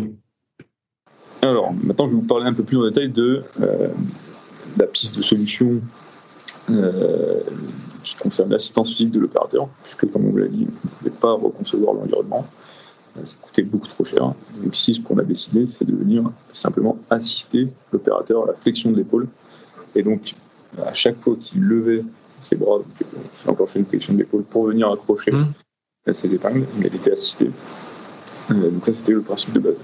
Alors maintenant je vais vous parler un peu plus en détail de la piste de solution euh, qui concerne l'assistance physique de l'opérateur, puisque comme on vous l'a dit, on ne pouvait pas reconcevoir l'environnement, euh, ça coûtait beaucoup trop cher. Donc ici, ce qu'on a décidé, c'est de venir simplement assister l'opérateur à la flexion de l'épaule. Et donc, à chaque fois qu'il levait ses bras, il enclenchait une flexion de l'épaule pour venir accrocher mmh. ses épingles, il était assisté. Euh, donc ça, c'était le principe de base.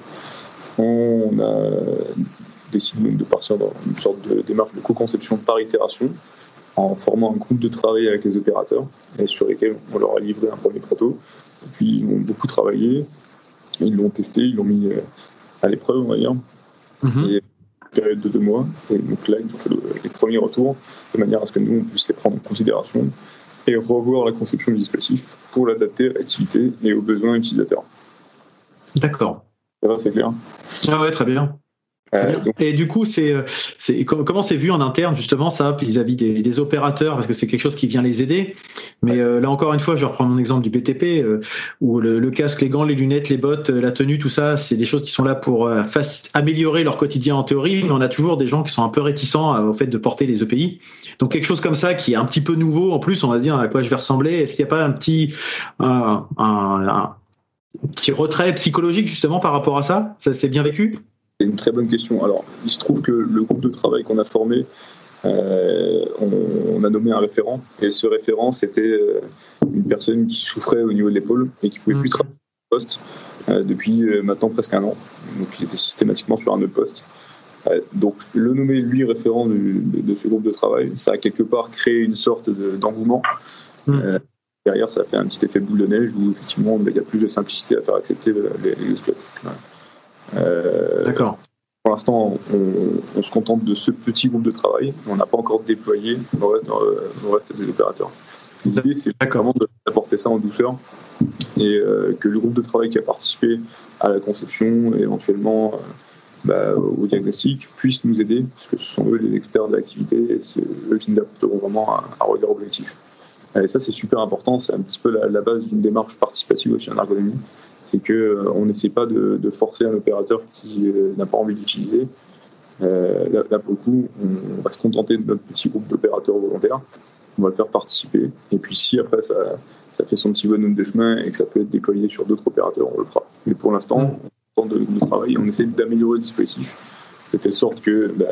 On a décidé de partir dans une sorte de démarche de co-conception par itération, en formant un groupe de travail avec les opérateurs, et sur lesquels on leur a livré un premier proto. Et puis ils ont beaucoup travaillé, ils l'ont testé, ils l'ont mis euh, à l'épreuve, on va dire, mm et période de deux mois. Et donc là, ils ont fait les premiers retours, de manière à ce que nous, on puisse les prendre en considération et revoir la conception du dispositif pour l'adapter à l'activité et aux besoins utilisateurs. D'accord. Ça va, c'est clair? Ah ouais, très bien. Euh, et du coup, c'est, c'est comment c'est vu en interne justement ça vis-à-vis des, opérateurs? Parce que c'est quelque chose qui vient les aider. Mais euh, là encore une fois, je reprends mon exemple du BTP euh, où le, casque, les gants, les lunettes, les bottes, la tenue, tout ça, c'est des choses qui sont là pour améliorer leur quotidien en théorie. Mais on a toujours des gens qui sont un peu réticents au fait de porter les EPI. Donc quelque chose comme ça qui est un petit peu nouveau en plus, on va dire à quoi je vais ressembler. Est-ce qu'il n'y a pas un petit un, un petit retrait psychologique justement par rapport à ça? Ça s'est bien vécu? C'est une très bonne question. Alors, il se trouve que le groupe de travail qu'on a formé, euh, on, a nommé un référent, et ce référent, c'était euh, une personne qui souffrait au niveau de l'épaule et qui pouvait plus travailler au poste euh, depuis maintenant presque un an. Donc, il était systématiquement sur un autre poste. donc, le nommer lui référent de, ce groupe de travail, ça a quelque part créé une sorte d'engouement. Mmh. derrière, ça a fait un petit effet boule de neige où effectivement, il y a plus de simplicité à faire accepter les, les D'accord. Pour l'instant, on, se contente de ce petit groupe de travail. On n'a pas encore déployé le reste, le reste des opérateurs. L'idée, c'est vraiment d'apporter ça en douceur et euh, que le groupe de travail qui a participé à la conception et éventuellement euh, bah, au diagnostic puisse nous aider, parce que ce sont eux les experts de l'activité et c'est eux qui nous apporteront vraiment un, regard objectif. Et ça, c'est super important, c'est un petit peu la, la base d'une démarche participative aussi en ergonomie c'est qu'on euh, n'essaie pas de, forcer un opérateur qui euh, n'a pas envie d'utiliser. Euh, là, pour le coup, on, va se contenter de notre petit groupe d'opérateurs volontaires. On va le faire participer. Et puis, si après ça, fait son petit bonhomme de chemin et que ça peut être déployé sur d'autres opérateurs, on le fera. Mais pour l'instant, on de, de travail, on essaie d'améliorer le dispositif de telle sorte qu'il bah,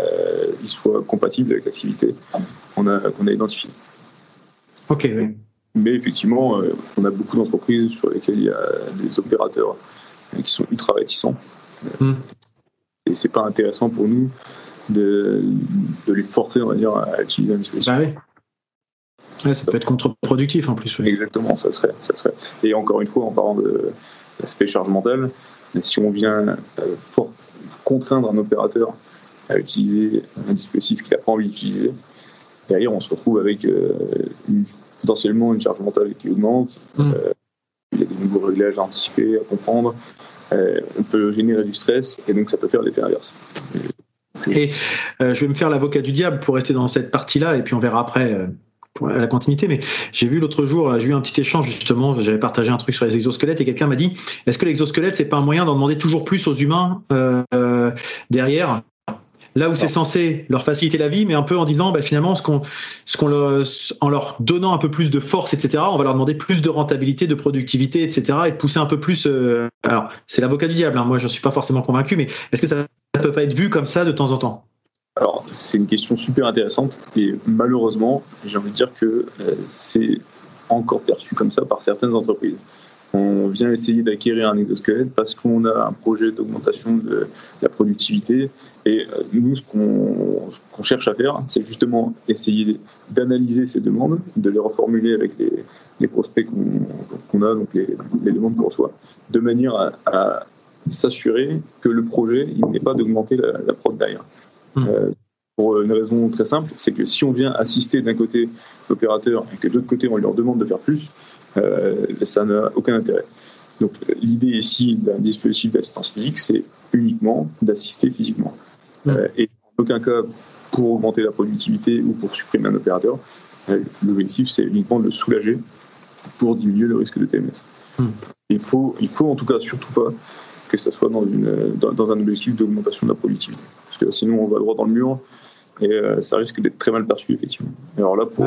soit compatible avec l'activité qu'on a, qu'on a identifiée. Ok, oui. Mais effectivement, euh, on a beaucoup d'entreprises sur lesquelles il y a des opérateurs euh, qui sont ultra réticents. Hmm. Et c'est pas intéressant pour nous de, de, les forcer, on va dire, à utiliser un dispositif. Bah ça peut être contre-productif en plus. Exactement, ça serait, ça serait. Et encore une fois, en parlant de l'aspect charge mentale, si on vient euh, contraindre un opérateur à utiliser un dispositif qu'il n'a pas envie d'utiliser, derrière on se retrouve avec une potentiellement une charge mentale qui augmente. Hmm. Euh, il y a des nouveaux réglages à anticiper, à comprendre. Euh, on peut générer du stress et donc ça peut faire l'effet inverse. Et euh, je vais me faire l'avocat du diable pour rester dans cette partie-là et puis on verra après pour la continuité. Mais j'ai vu l'autre jour, j'ai eu un petit échange justement, j'avais partagé un truc sur les exosquelettes et quelqu'un m'a dit est-ce que l'exosquelette c'est pas un moyen d'en demander toujours plus aux humains derrière? Là où c'est censé leur faciliter la vie, mais un peu en disant bah, finalement ce qu'on, ce qu'on leur, en leur donnant un peu plus de force, etc. On va leur demander plus de rentabilité, de productivité, etc. Et de pousser un peu plus. Euh, alors c'est l'avocat du diable. Hein. Moi je suis pas forcément convaincu, mais est-ce que ça, ne peut pas être vu comme ça de temps en temps? Alors c'est une question super intéressante et malheureusement j'ai envie de dire que euh, c'est encore perçu comme ça par certaines entreprises on vient essayer d'acquérir un exosquelette parce qu'on a un projet d'augmentation de la productivité. Et euh, nous, ce qu'on cherche à faire, c'est justement essayer d'analyser ces demandes, de les reformuler avec les, prospects qu'on a, donc les, demandes qu'on reçoit, de manière à, s'assurer que le projet, il n'est pas d'augmenter la, prod derrière. Mmh. Euh, pour une raison très simple, c'est que si on vient assister d'un côté l'opérateur et que de l'autre côté on leur demande de faire plus, ça n'a aucun intérêt. Donc l'idée ici d'un dispositif d'assistance physique, c'est uniquement d'assister physiquement. Euh, et en aucun cas pour augmenter la productivité ou pour supprimer un opérateur. L'objectif, c'est uniquement de le soulager pour diminuer le risque de TMS. Hmm. Il, faut, il faut en tout cas surtout pas que ça soit dans, une, dans, un objectif d'augmentation de la productivité. Parce que sinon, on va droit dans le mur et ça risque d'être très mal perçu, effectivement. alors là, pour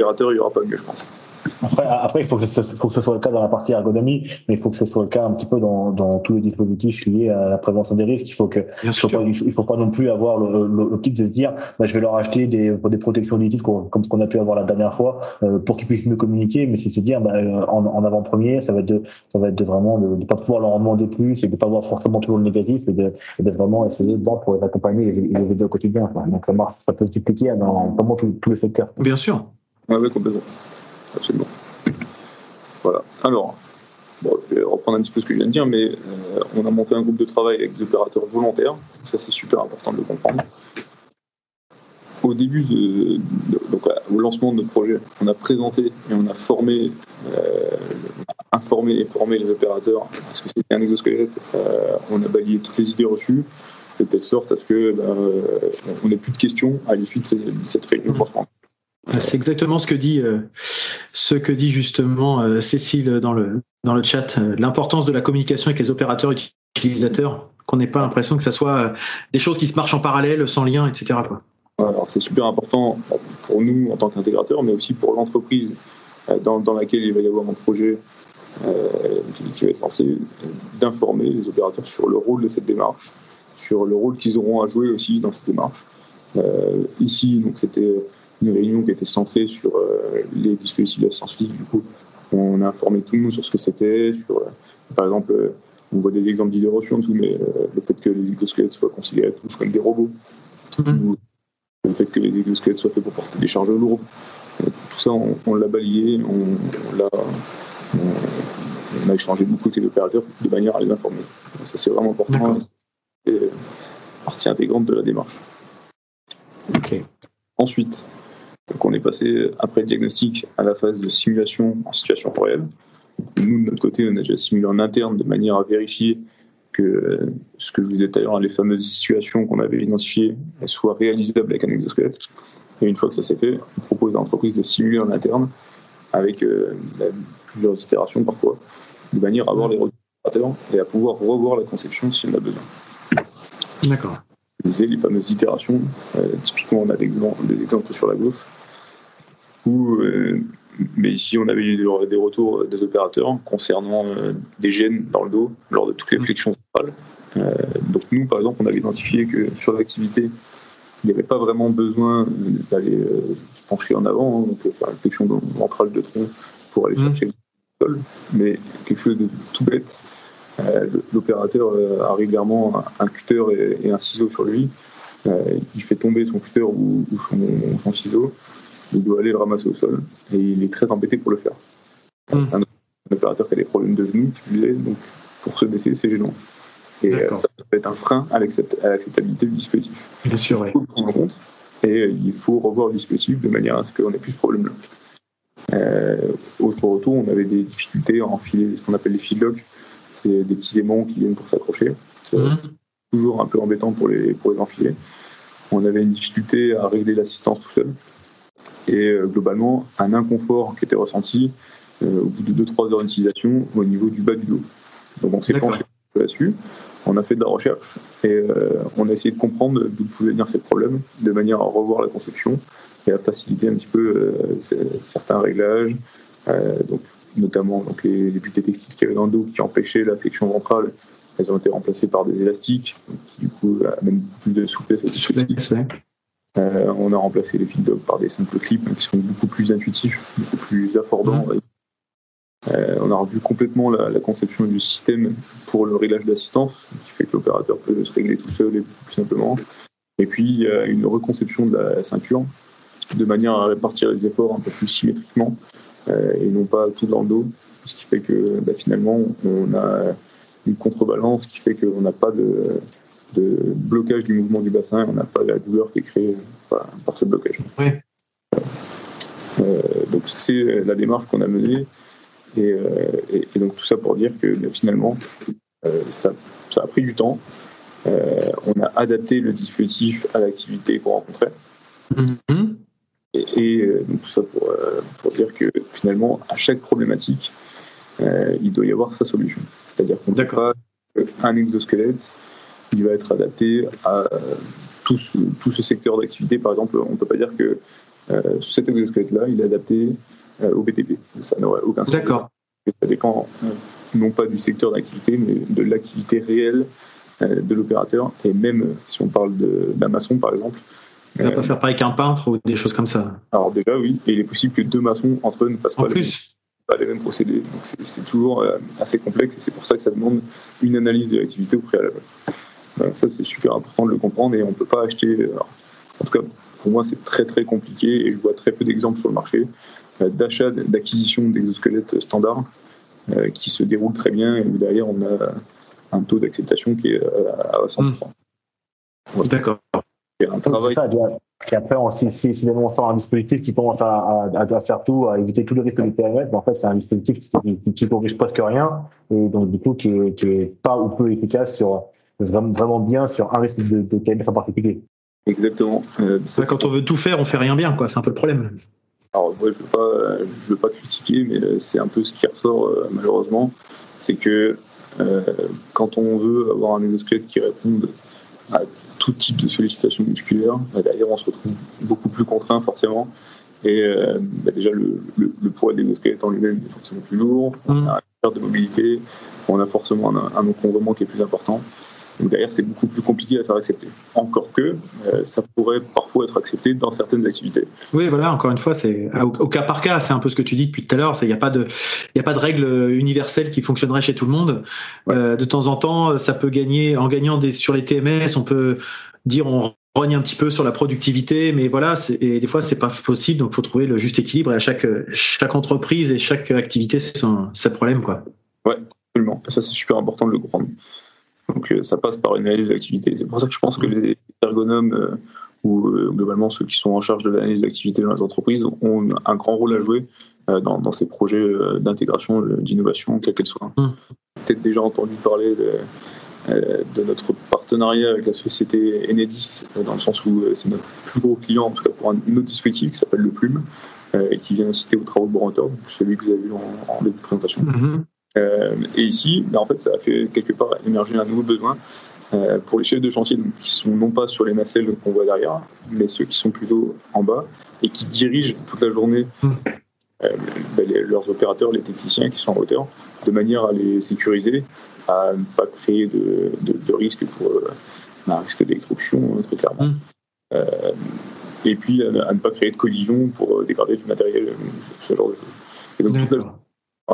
il n'y aura pas mieux, je pense. Après, après, il faut que, ce, faut que ce soit le cas dans la partie ergonomie, mais il faut que ce soit le cas un petit peu dans, dans tous les dispositifs liés à la prévention des risques. Il faut que, il faut, pas, il faut pas non plus avoir l'optique de se dire, bah, je vais leur acheter des, des protections auditives comme ce qu'on a pu avoir la dernière fois, euh, pour qu'ils puissent mieux communiquer. Mais c'est se dire, bah, en, en avant-première, ça va être de, ça va être de vraiment de, ne pas pouvoir leur en demander plus et de pas voir forcément toujours le négatif et de, et de vraiment essayer de voir pour les accompagner et les aider au quotidien. Donc ça marche, ça peut se dupliquer dans vraiment tous les secteurs. Bien sûr. Ouais, oui, complètement absolument. Voilà. Alors, je vais reprendre un petit peu ce que je viens de dire, mais euh, on a monté un groupe de travail avec des opérateurs volontaires. Ça, c'est super important de le comprendre. Au début, donc, au lancement de notre projet, on a présenté et on a formé, euh, informé et formé les opérateurs parce que c'était un exosquelette. Euh, on a balayé toutes les idées reçues de telle sorte à ce que ben, on n'ait plus de questions à l'issue de, cette réunion. Ah, c'est exactement ce que dit, euh, ce que dit justement euh, Cécile dans le, dans le chat, euh, l'importance de la communication avec les opérateurs utilisateurs, qu'on n'ait pas l'impression que ce soit des choses qui se marchent en parallèle, sans lien, etc. C'est super important pour nous en tant qu'intégrateurs, mais aussi pour l'entreprise dans, dans, laquelle il va y avoir un projet qui, va être lancé, d'informer les opérateurs sur le rôle de cette démarche, sur le rôle qu'ils auront à jouer aussi dans cette démarche. ici, donc c'était une réunion qui était centrée sur euh, les dispositifs d'assistance physique. Du coup, on a informé tout le monde sur ce que c'était, sur, euh, par exemple, euh, on voit des exemples reçues en dessous, mais le fait que les exosquelettes soient considérés tous comme des robots, mmh. ou le fait que les exosquelettes soient faits pour porter des charges lourdes, tout ça, on, l'a balayé, on, l'a, on, a échangé beaucoup avec les opérateurs de manière à les informer. Ça, c'est vraiment important. C'est partie intégrante de la démarche. Ensuite, donc on est passé après le diagnostic à la phase de simulation en situation réelle. Nous, de notre côté, on a déjà simulé en interne de manière à vérifier que ce que je vous disais tout à l'heure, les fameuses situations qu'on avait identifiées, soient réalisables avec un exosquelette. Et une fois que ça s'est fait, on propose à l'entreprise de simuler en interne avec euh, plusieurs itérations parfois, de manière à avoir les retours et à pouvoir revoir la conception si on a besoin. D'accord. Les fameuses itérations, euh, typiquement on a des exemples sur la gauche, euh, mais ici, on avait eu des retours des opérateurs concernant euh, des gènes dans le dos lors de toutes les mmh. flexions centrales. Euh, donc nous, par exemple, on avait identifié que sur l'activité, il n'y avait pas vraiment besoin d'aller se pencher en avant, hein, donc faire une flexion ventrale de tronc pour aller mmh. chercher le sol, mais quelque chose de tout bête. L'opérateur a régulièrement un cutter et, un ciseau sur lui. il fait tomber son cutter ou, son ciseau il doit aller le ramasser au sol et il est très embêté pour le faire. Hmm. C'est un, opérateur qui a des problèmes de genoux, donc pour se baisser, c'est gênant. Et euh, ça peut être un frein à l'acceptabilité du dispositif. Bien sûr, Il faut le prendre en compte et euh, il faut revoir le dispositif de manière à ce qu'on ait plus ce problème-là. Euh, autre retour, on avait des difficultés à enfiler ce qu'on appelle les feedlocks, c'est des petits aimants qui viennent pour s'accrocher. C'est hmm. toujours un peu embêtant pour les, pour les enfiler. On avait une difficulté à régler l'assistance tout seul et euh, globalement un inconfort qui était ressenti euh, au bout de 2-3 heures d'utilisation au niveau du bas du dos. Donc on s'est penché là-dessus, on a fait de la recherche et euh, on a essayé de comprendre d'où pouvaient venir ces problèmes de manière à revoir la conception et à faciliter un petit peu certains réglages, donc, notamment donc, les, les textiles qui avaient dans le dos qui empêchaient la flexion ventrale elles ont été remplacées par des élastiques, qui du coup amènent plus de souplesse. Euh, on a remplacé les feed par des simples clips qui sont beaucoup plus intuitifs, beaucoup plus affordants. Euh, on a revu complètement la, conception du système pour le réglage d'assistance, qui fait que l'opérateur peut se régler tout seul et plus simplement. Et puis, il y a une reconception de la ceinture, de manière à répartir les efforts un peu plus symétriquement, euh, et non pas tout dans le dos, ce qui fait que bah, finalement, on a une contrebalance qui fait qu'on n'a pas de de blocage du mouvement du bassin, on n'a pas la douleur qui est créée par, ce blocage. Euh, donc c'est la démarche qu'on a menée euh, et, donc tout ça pour dire que finalement euh, ça, a pris du temps. on a adapté le dispositif à l'activité qu'on rencontrait. Mm-hmm. Et, donc tout ça pour, pour dire que finalement, à chaque problématique, il doit y avoir sa solution. C'est-à-dire qu'on n'a pas un exosquelette qui va être adapté à tout ce, tout ce secteur d'activité. Par exemple, on ne peut pas dire que cet exosquelette-là, il est adapté au BTP. Ça n'aurait aucun sens. D'accord. Ça dépend non pas du secteur d'activité, mais de l'activité réelle euh, de l'opérateur. Et même si on parle d'un maçon, par exemple. Il va pas faire pareil qu'un peintre ou des choses comme ça. Alors déjà, oui. Et il est possible que deux maçons entre eux ne fassent pas, Les, mêmes, pas les mêmes procédés. Donc c'est toujours euh, assez complexe et c'est pour ça que ça demande une analyse de l'activité au préalable. Ça, c'est super important de le comprendre et on ne peut pas acheter. en tout cas, pour moi, c'est très très compliqué et je vois très peu d'exemples sur le marché d'achat, d'acquisition d'exosquelettes standards euh, qui se déroule très bien et où derrière on a un taux d'acceptation qui est euh, à 100%. Hmm. D'accord. un travail. Ça, et après, si, si, si on sort un dispositif qui commence à, à, faire tout, à éviter tous les risques du périmètre, en fait, c'est un dispositif qui, qui, corrige presque rien, et donc du coup qui est, qui est pas ou peu efficace sur vraiment, vraiment bien sur un risque de, de TMS en particulier. Exactement. Euh, ça, quand on veut tout faire, on fait rien bien, quoi. C'est un peu le problème. Alors moi, je ne veux, pas, veux pas critiquer, mais euh, c'est un peu ce qui ressort euh, malheureusement. C'est que euh, quand on veut avoir un exosquelette qui réponde à tout type de sollicitation musculaire, bah, derrière on se retrouve beaucoup plus contraint forcément. Et bah, déjà, le, poids de l'exosquelette en lui-même est forcément plus lourd, on mmh. a une perte de mobilité, on a forcément un, un encombrement qui est plus important. Donc derrière, c'est beaucoup plus compliqué à faire accepter. Encore que euh, ça pourrait parfois être accepté dans certaines activités. Oui, voilà, encore une fois, c'est au, cas par cas, c'est un peu ce que tu dis depuis tout à l'heure. Il n'y a, pas de, a pas de règle universelle qui fonctionnerait chez tout le monde. Euh, de temps en temps, ça peut gagner, en gagnant des, sur les TMS, on peut dire on rogne un petit peu sur la productivité, mais voilà, et des fois, c'est pas possible, donc il faut trouver le juste équilibre. Et à chaque, chaque entreprise et chaque activité, c'est un problème, quoi. Ouais, absolument. Ça, c'est super important de le comprendre. Donc euh, ça passe par une analyse d'activité. C'est pour ça que je pense que les ergonomes euh, ou euh, globalement ceux qui sont en charge de l'analyse d'activité dans les entreprises ont un grand rôle à jouer dans, ces projets d'intégration, d'innovation, quelle qu'elle soit. Mmh. Peut-être déjà entendu parler de, notre partenariat avec la société Enedis, dans le sens où c'est notre plus gros client, en tout cas pour un autre dispositif qui s'appelle le Plume, et qui vient assister aux travaux de Borantor, celui que vous avez vu en, début de présentation. Mmh. Euh, et ici, ben, en fait, ça a fait quelque part émerger un nouveau besoin euh, pour les chefs de chantier qui sont non pas sur les nacelles qu'on voit derrière, mais ceux qui sont plutôt en bas et qui dirigent toute la journée hmm. euh, ben, leurs opérateurs, les techniciens qui sont en hauteur, de manière à les sécuriser, à ne pas créer de, de, risque pour un risque d'électrocution, très clairement. Hmm. et puis à, ne pas créer de collision pour dégrader du matériel, ce genre de choses. Et donc, toute la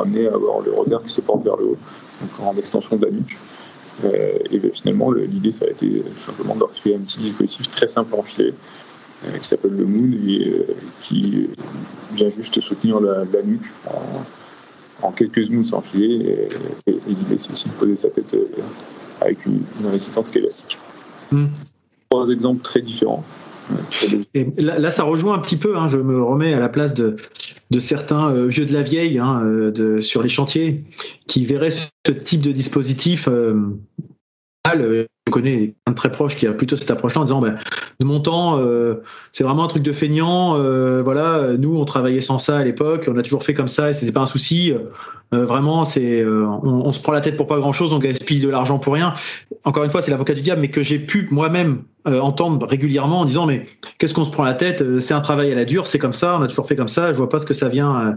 amené à avoir le regard qui se porte vers le haut, donc en extension de la nuque. Euh, et ben, finalement, l'idée, ça a été tout simplement de un petit dispositif très simple à enfiler, euh, qui s'appelle le Moon, et euh, qui vient juste soutenir la, nuque en, quelques secondes sans enfiler, et, et l'idée, c'est aussi de poser sa tête avec une, résistance qui est élastique. Hmm. Trois exemples très différents. Et là, ça rejoint un petit peu, hein, je me remets à la place de, de certains euh, vieux de la vieille hein, euh, sur les chantiers qui verraient ce type de dispositif euh, je connais un très proche qui a plutôt cette approche-là en disant ben, de mon temps, c'est vraiment un truc de feignant. voilà, nous on travaillait sans ça à l'époque, on a toujours fait comme ça et c'était pas un souci. vraiment, on, se prend la tête pour pas grand-chose, on gaspille de l'argent pour rien. Encore une fois, c'est l'avocat du diable, mais que j'ai pu moi-même euh, entendre régulièrement en disant mais qu'est-ce qu'on se prend la tête euh, C'est un travail à la dure, c'est comme ça, on a toujours fait comme ça. Je vois pas ce que ça vient euh,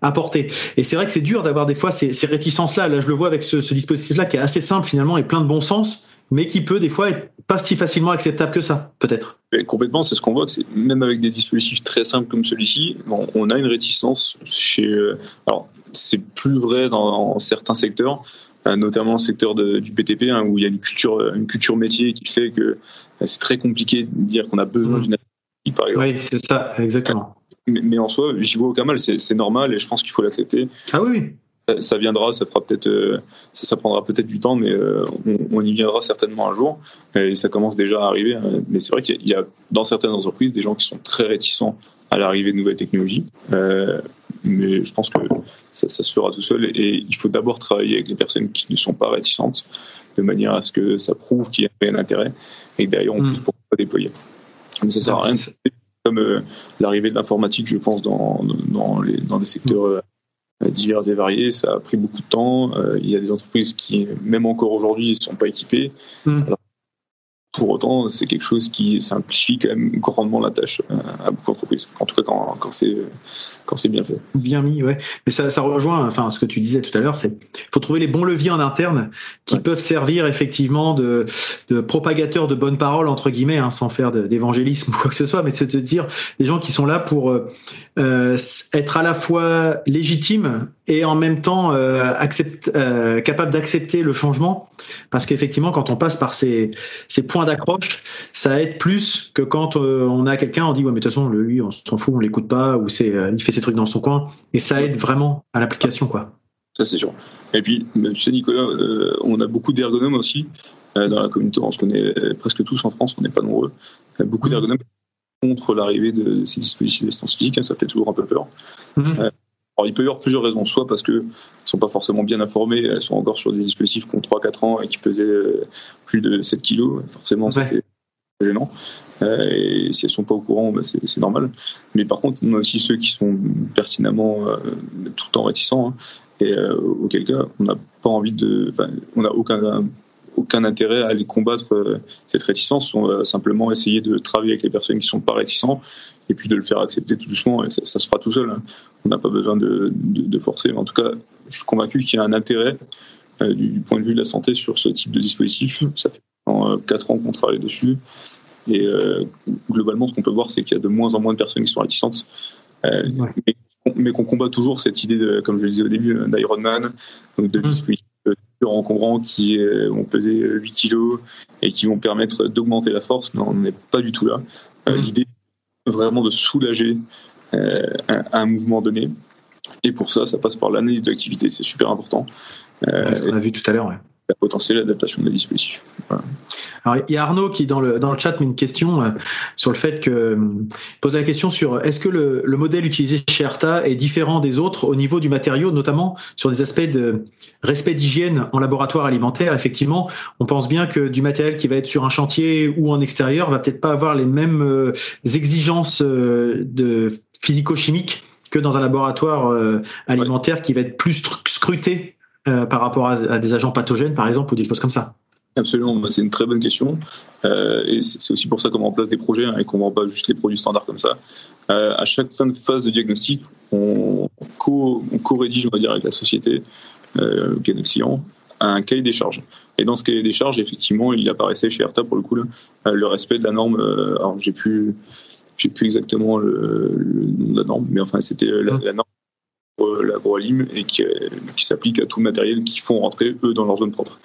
apporter. Et c'est vrai que c'est dur d'avoir des fois ces, ces réticences-là. Là, je le vois avec ce, dispositif-là qui est assez simple finalement et plein de bon sens, mais qui peut des fois être pas si facilement acceptable que ça, peut-être. Complètement, c'est ce qu'on voit. Même avec des dispositifs très simples comme celui-ci, on a une réticence chez. Alors, c'est plus vrai dans certains secteurs. Euh, notamment le secteur du BTP, hein, où il y a une culture, une culture métier qui fait que euh, c'est très compliqué de dire qu'on a besoin mmh. d'une par exemple. Oui, c'est ça, exactement. Mais, en soi, j'y vois aucun mal, c'est normal et je pense qu'il faut l'accepter. Ah oui, Ça viendra, ça fera peut-être, euh, ça, prendra peut-être du temps, mais on, y viendra certainement un jour. Et ça commence déjà à arriver. Hein. Mais c'est vrai qu'il y, a dans certaines entreprises des gens qui sont très réticents à l'arrivée de nouvelles technologies mais je pense que ça, se fera tout seul et il faut d'abord travailler avec les personnes qui ne sont pas réticentes de manière à ce que ça prouve qu'il y a un intérêt et que derrière on puisse mm. pourquoi déployer. Mais ça sert à rien comme l'arrivée de l'informatique, je pense, dans, dans, les, dans des secteurs divers et variés. Ça a pris beaucoup de temps. il y a des entreprises qui, même encore aujourd'hui, ne sont pas équipées. Mmh. Pour autant, c'est quelque chose qui simplifie quand même grandement la tâche euh, à beaucoup d'entreprises. En tout cas, quand, quand c'est quand c'est bien fait. Bien mis, ouais. Mais ça, ça rejoint, enfin, ce que tu disais tout à l'heure, c'est faut trouver les bons leviers en interne qui peuvent servir effectivement de, de propagateurs de bonnes paroles entre guillemets, hein, sans faire d'évangélisme ou quoi que ce soit, mais c'est de dire des gens qui sont là pour euh, euh être à la fois légitimes et en même temps euh, euh, capable d'accepter le changement. Parce qu'effectivement quand on passe par ces, ces points d'accroche ça aide plus que quand euh, on a quelqu'un on dit ouais mais de toute façon lui on s'en fout on l'écoute pas ou c'est il fait ses trucs dans son coin. Et ça aide vraiment à l'application quoi. Ça c'est sûr. Et puis tu sais Nicolas on a beaucoup d'ergonomes aussi dans la communauté. On se connaît presque tous en France on n'est pas nombreux. Beaucoup mmh. d'ergonomes contre l'arrivée de ces dispositifs d'assistance physique hein, ça fait toujours un peu peur. Mmh. Alors, il peut y avoir plusieurs raisons, soit parce qu'elles ne sont pas forcément bien informées, elles sont encore sur des dispositifs qui ont 3-4 ans et qui pesaient euh, plus de 7 kilos, forcément c'était gênant. Euh, et si elles ne sont pas au courant, bah, c'est normal. Mais par contre, on a aussi ceux qui sont pertinemment euh, tout le temps réticents, hein. et auquel cas, on n'a pas envie de. On n'a aucun aucun intérêt à aller combattre cette réticence. On va simplement essayer de travailler avec les personnes qui sont pas réticents et puis de le faire accepter tout doucement et ça, se fera tout seul. Hein. On n'a pas besoin de, de, forcer. Mais en tout cas, je suis convaincu qu'il y a un intérêt euh, du, point de vue de la santé sur ce type de dispositif. Ça fait euh, 4 ans qu'on travaille dessus. Et euh, globalement, ce qu'on peut voir, c'est qu'il y a de moins en moins de personnes qui sont réticentes. Euh, mais, qu'on combat toujours cette idée, de, comme je le disais au début, d'Ironman, de mmh. dispositifs encombrants qui vont peser 8 kilos et qui vont permettre d'augmenter la force. Non, on n'est pas du tout là. Mmh. L'idée, vraiment de soulager euh, un, mouvement donné. Et pour ça, ça passe par l'analyse de l'activité, c'est super important. Euh, ce qu'on a vu tout à l'heure. Ouais. La potentielle adaptation des dispositifs. Alors, il y a Arnaud qui, dans le, dans le chat, met une question euh, sur le fait que. pose la question sur est-ce que le, le, modèle utilisé chez Erta est différent des autres au niveau du matériau, notamment sur des aspects de respect d'hygiène en laboratoire alimentaire? Effectivement, on pense bien que du matériel qui va être sur un chantier ou en extérieur va peut-être pas avoir les mêmes euh, exigences de physico-chimiques que dans un laboratoire euh, alimentaire qui va être plus scruté euh, par rapport à, des agents pathogènes, par exemple, ou des choses comme ça Absolument, c'est une très bonne question. Euh, et c'est aussi pour ça qu'on met en place des projets hein, et qu'on ne vend pas juste les produits standards comme ça. à chaque fin de phase de diagnostic, on co-rédige, on va dire, avec la société, euh, qui est notre client, un cahier des charges. Et dans ce cahier des charges, effectivement, il apparaissait chez ERTA, pour le coup, le respect de la norme. alors, j'ai pu je sais plus exactement le, nom de la norme, mais enfin c'était la, mmh. la, norme l'agroalim et qui, qui s'applique à tout le matériel qu'ils font rentrer eux dans leur zone propre.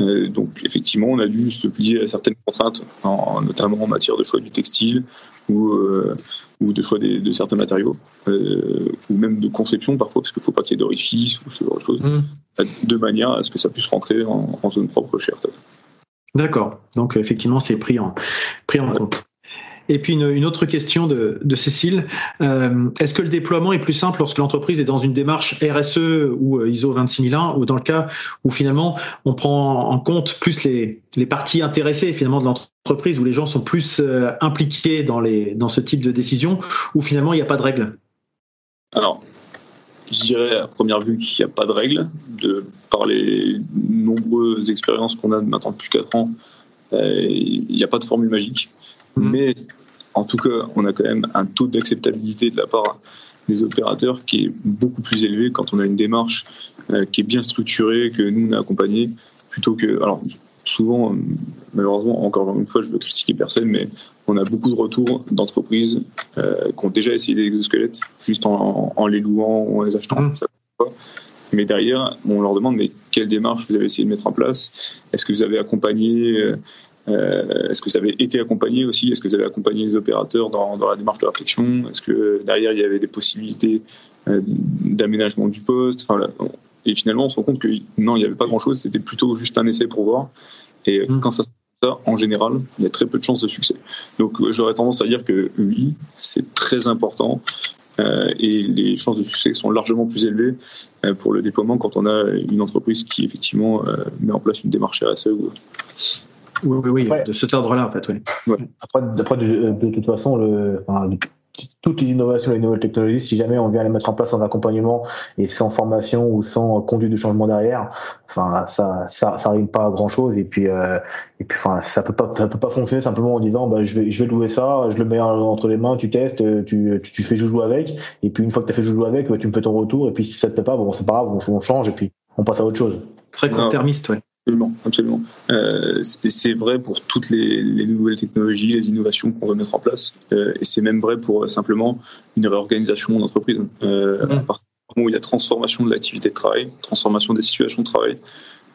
Euh, donc effectivement, on a dû se plier à certaines contraintes, notamment en matière de choix du textile ou, euh, ou de choix des, de certains matériaux, euh, ou même de conception parfois, parce qu'il ne faut pas qu'il y ait d'orifice ou ce genre de choses, mmh. de manière à ce que ça puisse rentrer en, zone propre chez. D'accord. Donc effectivement, c'est pris en, pris en compte. Et puis une, autre question de, Cécile. Euh, est-ce que le déploiement est plus simple lorsque l'entreprise est dans une démarche RSE ou euh, ISO 26001 ou dans le cas où finalement on prend en compte plus les, parties intéressées finalement de l'entreprise où les gens sont plus euh, impliqués dans, les, dans ce type de décision ou finalement il n'y a pas de règle Alors, je dirais à première vue qu'il n'y a pas de règle. De, par les nombreuses expériences qu'on a maintenant depuis 4 ans, il n'y a pas de formule magique. Mhm. Mais en tout cas, on a quand même un taux d'acceptabilité de la part des opérateurs qui est beaucoup plus élevé quand on a une démarche euh, qui est bien structurée, que nous on a accompagné, plutôt que. Alors, souvent, malheureusement, encore une fois, je veux critiquer personne, mais on a beaucoup de retours d'entreprises euh, qui ont déjà essayé des exosquelettes, juste en, les louant ou en les achetant. Mhm. mais derrière, on leur demande mais quelle démarche vous avez essayé de mettre en place? Est-ce que vous avez accompagné euh, euh, est-ce que vous avez été accompagné aussi? Est-ce que vous avez accompagné les opérateurs dans, dans la démarche de réflexion? Est-ce que derrière il y avait des possibilités euh, d'aménagement du poste? Enfin, Et finalement, on se rend compte que non, il n'y avait pas grand-chose. C'était plutôt juste un essai pour voir. Et mmh. quand ça se ça, en général, il y a très peu de chances de succès. Donc j'aurais tendance à dire que oui, c'est très important. Euh, et les chances de succès sont largement plus élevées euh, pour le déploiement quand on a une entreprise qui effectivement euh, met en place une démarche RSE ou autre. Oui, oui, de cet ordre-là, en fait, oui. Après, de, toute façon, le, toutes les innovations, les nouvelles technologies, si jamais on vient les mettre en place sans accompagnement et sans formation ou sans conduite de changement derrière, enfin ça ça ça arrive pas à grand chose et puis euh, et puis enfin ça peut pas ça peut pas fonctionner simplement en disant bah je vais je vais louer ça, je le mets entre les mains, tu testes, tu tu, tu fais joujou avec et puis une fois que tu as fait joujou avec, bah, tu me fais ton retour et puis si ça te plaît pas bon c'est pas grave, on, on change et puis on passe à autre chose. Très court-termiste, ouais. Absolument, absolument. Euh, c'est vrai pour toutes les, les, nouvelles technologies, les innovations qu'on veut mettre en place, euh, et c'est même vrai pour euh, simplement une réorganisation d'entreprise. Euh, mmh. À partir du moment où il y a transformation de l'activité de travail, transformation des situations de travail,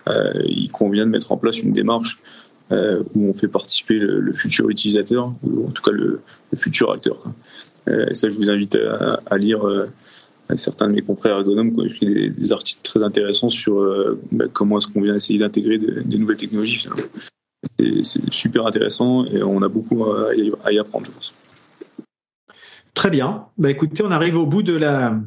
euh, il convient de mettre en place une démarche euh, où on fait participer le, le, futur utilisateur, ou en tout cas le, le futur acteur. et ça, je vous invite à, à lire certains de mes confrères ergonomes qui ont écrit des, des, articles très intéressants sur euh, bah, comment est-ce qu'on vient essayer d'intégrer des, nouvelles technologies. C'est super intéressant et on a beaucoup à y, à y apprendre, je pense. Très bien. Bah, écoutez, on arrive au bout de la,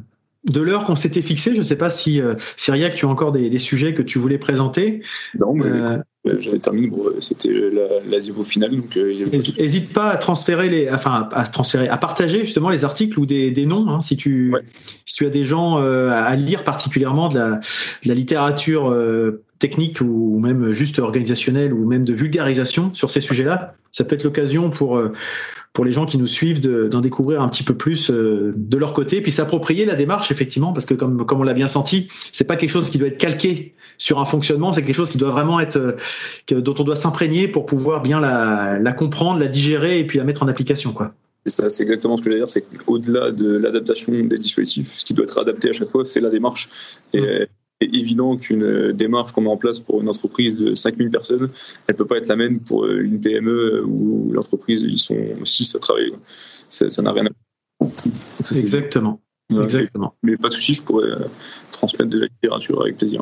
de l'heure qu'on s'était fixé. Je ne sais pas si, euh, Cyriac, tu as encore des, des, sujets que tu voulais présenter. Non, mais euh, j'avais terminé. Bon, C'était la, la niveau finale. Donc, N'hésite euh, pas à transférer les, enfin, à transférer, à partager justement les articles ou des, des noms, hein, si tu, ouais. si tu as des gens euh, à lire particulièrement de la, de la littérature euh, technique ou même juste organisationnelle ou même de vulgarisation sur ces sujets-là. Ça peut être l'occasion pour pour les gens qui nous suivent d'en découvrir un petit peu plus euh, de leur côté, puis s'approprier la démarche effectivement, parce que comme comme on l'a bien senti, c'est pas quelque chose qui doit être calqué sur un fonctionnement, c'est quelque chose qui doit vraiment être euh, dont on doit s'imprégner pour pouvoir bien la, la comprendre, la digérer et puis la mettre en application quoi. C'est ça, c'est exactement ce que je veux dire, c'est qu'au-delà de l'adaptation des dispositifs, ce qui doit être adapté à chaque fois, c'est la démarche. Et, mmh évident qu'une démarche qu'on met en place pour une entreprise de 5000 personnes, elle peut pas être la même pour une PME où l'entreprise, ils sont 6 à travailler. Ça n'a rien à voir. Exactement. Exactement. Mais, mais pas de souci, je pourrais transmettre de la littérature avec plaisir.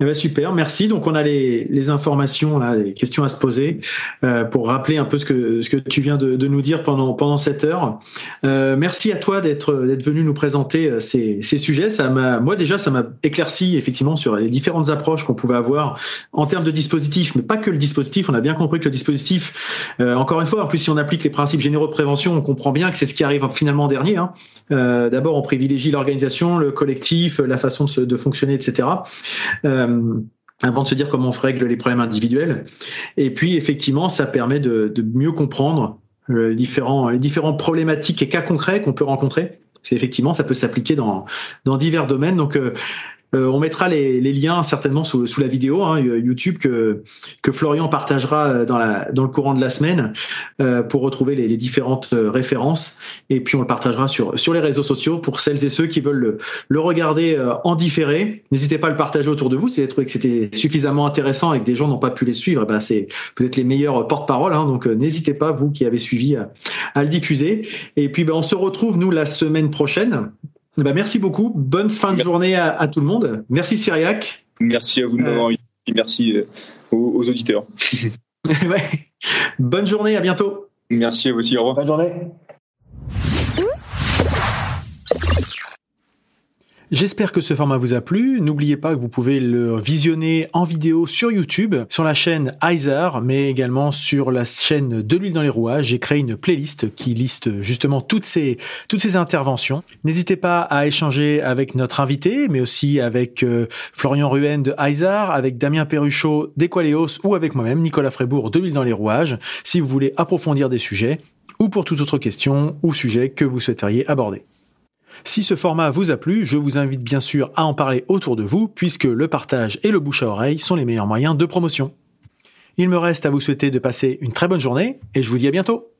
Eh ben super, merci. Donc on a les, les informations, là, les questions à se poser euh, pour rappeler un peu ce que ce que tu viens de, de nous dire pendant pendant cette heure. Euh, merci à toi d'être venu nous présenter euh, ces, ces sujets. Ça moi déjà, ça m'a éclairci effectivement sur les différentes approches qu'on pouvait avoir en termes de dispositifs, mais pas que le dispositif. On a bien compris que le dispositif, euh, encore une fois, en plus si on applique les principes généraux de prévention, on comprend bien que c'est ce qui arrive finalement en dernier. Hein. Euh, D'abord, on privilégie l'organisation, le collectif, la façon de, se, de fonctionner, etc. avant de se dire comment on règle les problèmes individuels. Et puis, effectivement, ça permet de, de mieux comprendre les différents, les problématiques et cas concrets qu'on peut rencontrer. C'est effectivement, ça peut s'appliquer dans, dans divers domaines. Donc, euh, euh, on mettra les, les, liens certainement sous, sous la vidéo hein, YouTube que, que Florian partagera euh, dans, la, dans le courant de la semaine euh, pour retrouver les, les, différentes euh, références. Et puis on le partagera sur, sur les réseaux sociaux pour celles et ceux qui veulent le, le regarder euh, en différé. N'hésitez pas à le partager autour de vous si vous avez trouvé que c'était suffisamment intéressant et que des gens n'ont pas pu les suivre. Ben c'est, vous êtes les meilleurs porte-parole, hein, donc n'hésitez pas, vous qui avez suivi, à, à le diffuser. Et puis ben, on se retrouve, nous, la semaine prochaine bah, merci beaucoup. Bonne fin de journée à, à tout le monde. Merci Cyriac. Merci à vous de m'avoir invité. Merci euh, aux, aux auditeurs. (laughs) ouais. Bonne journée, à bientôt. Merci à vous aussi, au revoir. Bonne journée. J'espère que ce format vous a plu. N'oubliez pas que vous pouvez le visionner en vidéo sur YouTube, sur la chaîne Heiser, mais également sur la chaîne De l'huile dans les rouages. J'ai créé une playlist qui liste justement toutes ces, toutes ces interventions. N'hésitez pas à échanger avec notre invité, mais aussi avec euh, Florian Ruen de Heiser, avec Damien Perruchot d'Equaleos ou avec moi-même, Nicolas Frébourg de l'huile dans les rouages, si vous voulez approfondir des sujets ou pour toute autre question ou sujet que vous souhaiteriez aborder. Si ce format vous a plu, je vous invite bien sûr à en parler autour de vous, puisque le partage et le bouche à oreille sont les meilleurs moyens de promotion. Il me reste à vous souhaiter de passer une très bonne journée, et je vous dis à bientôt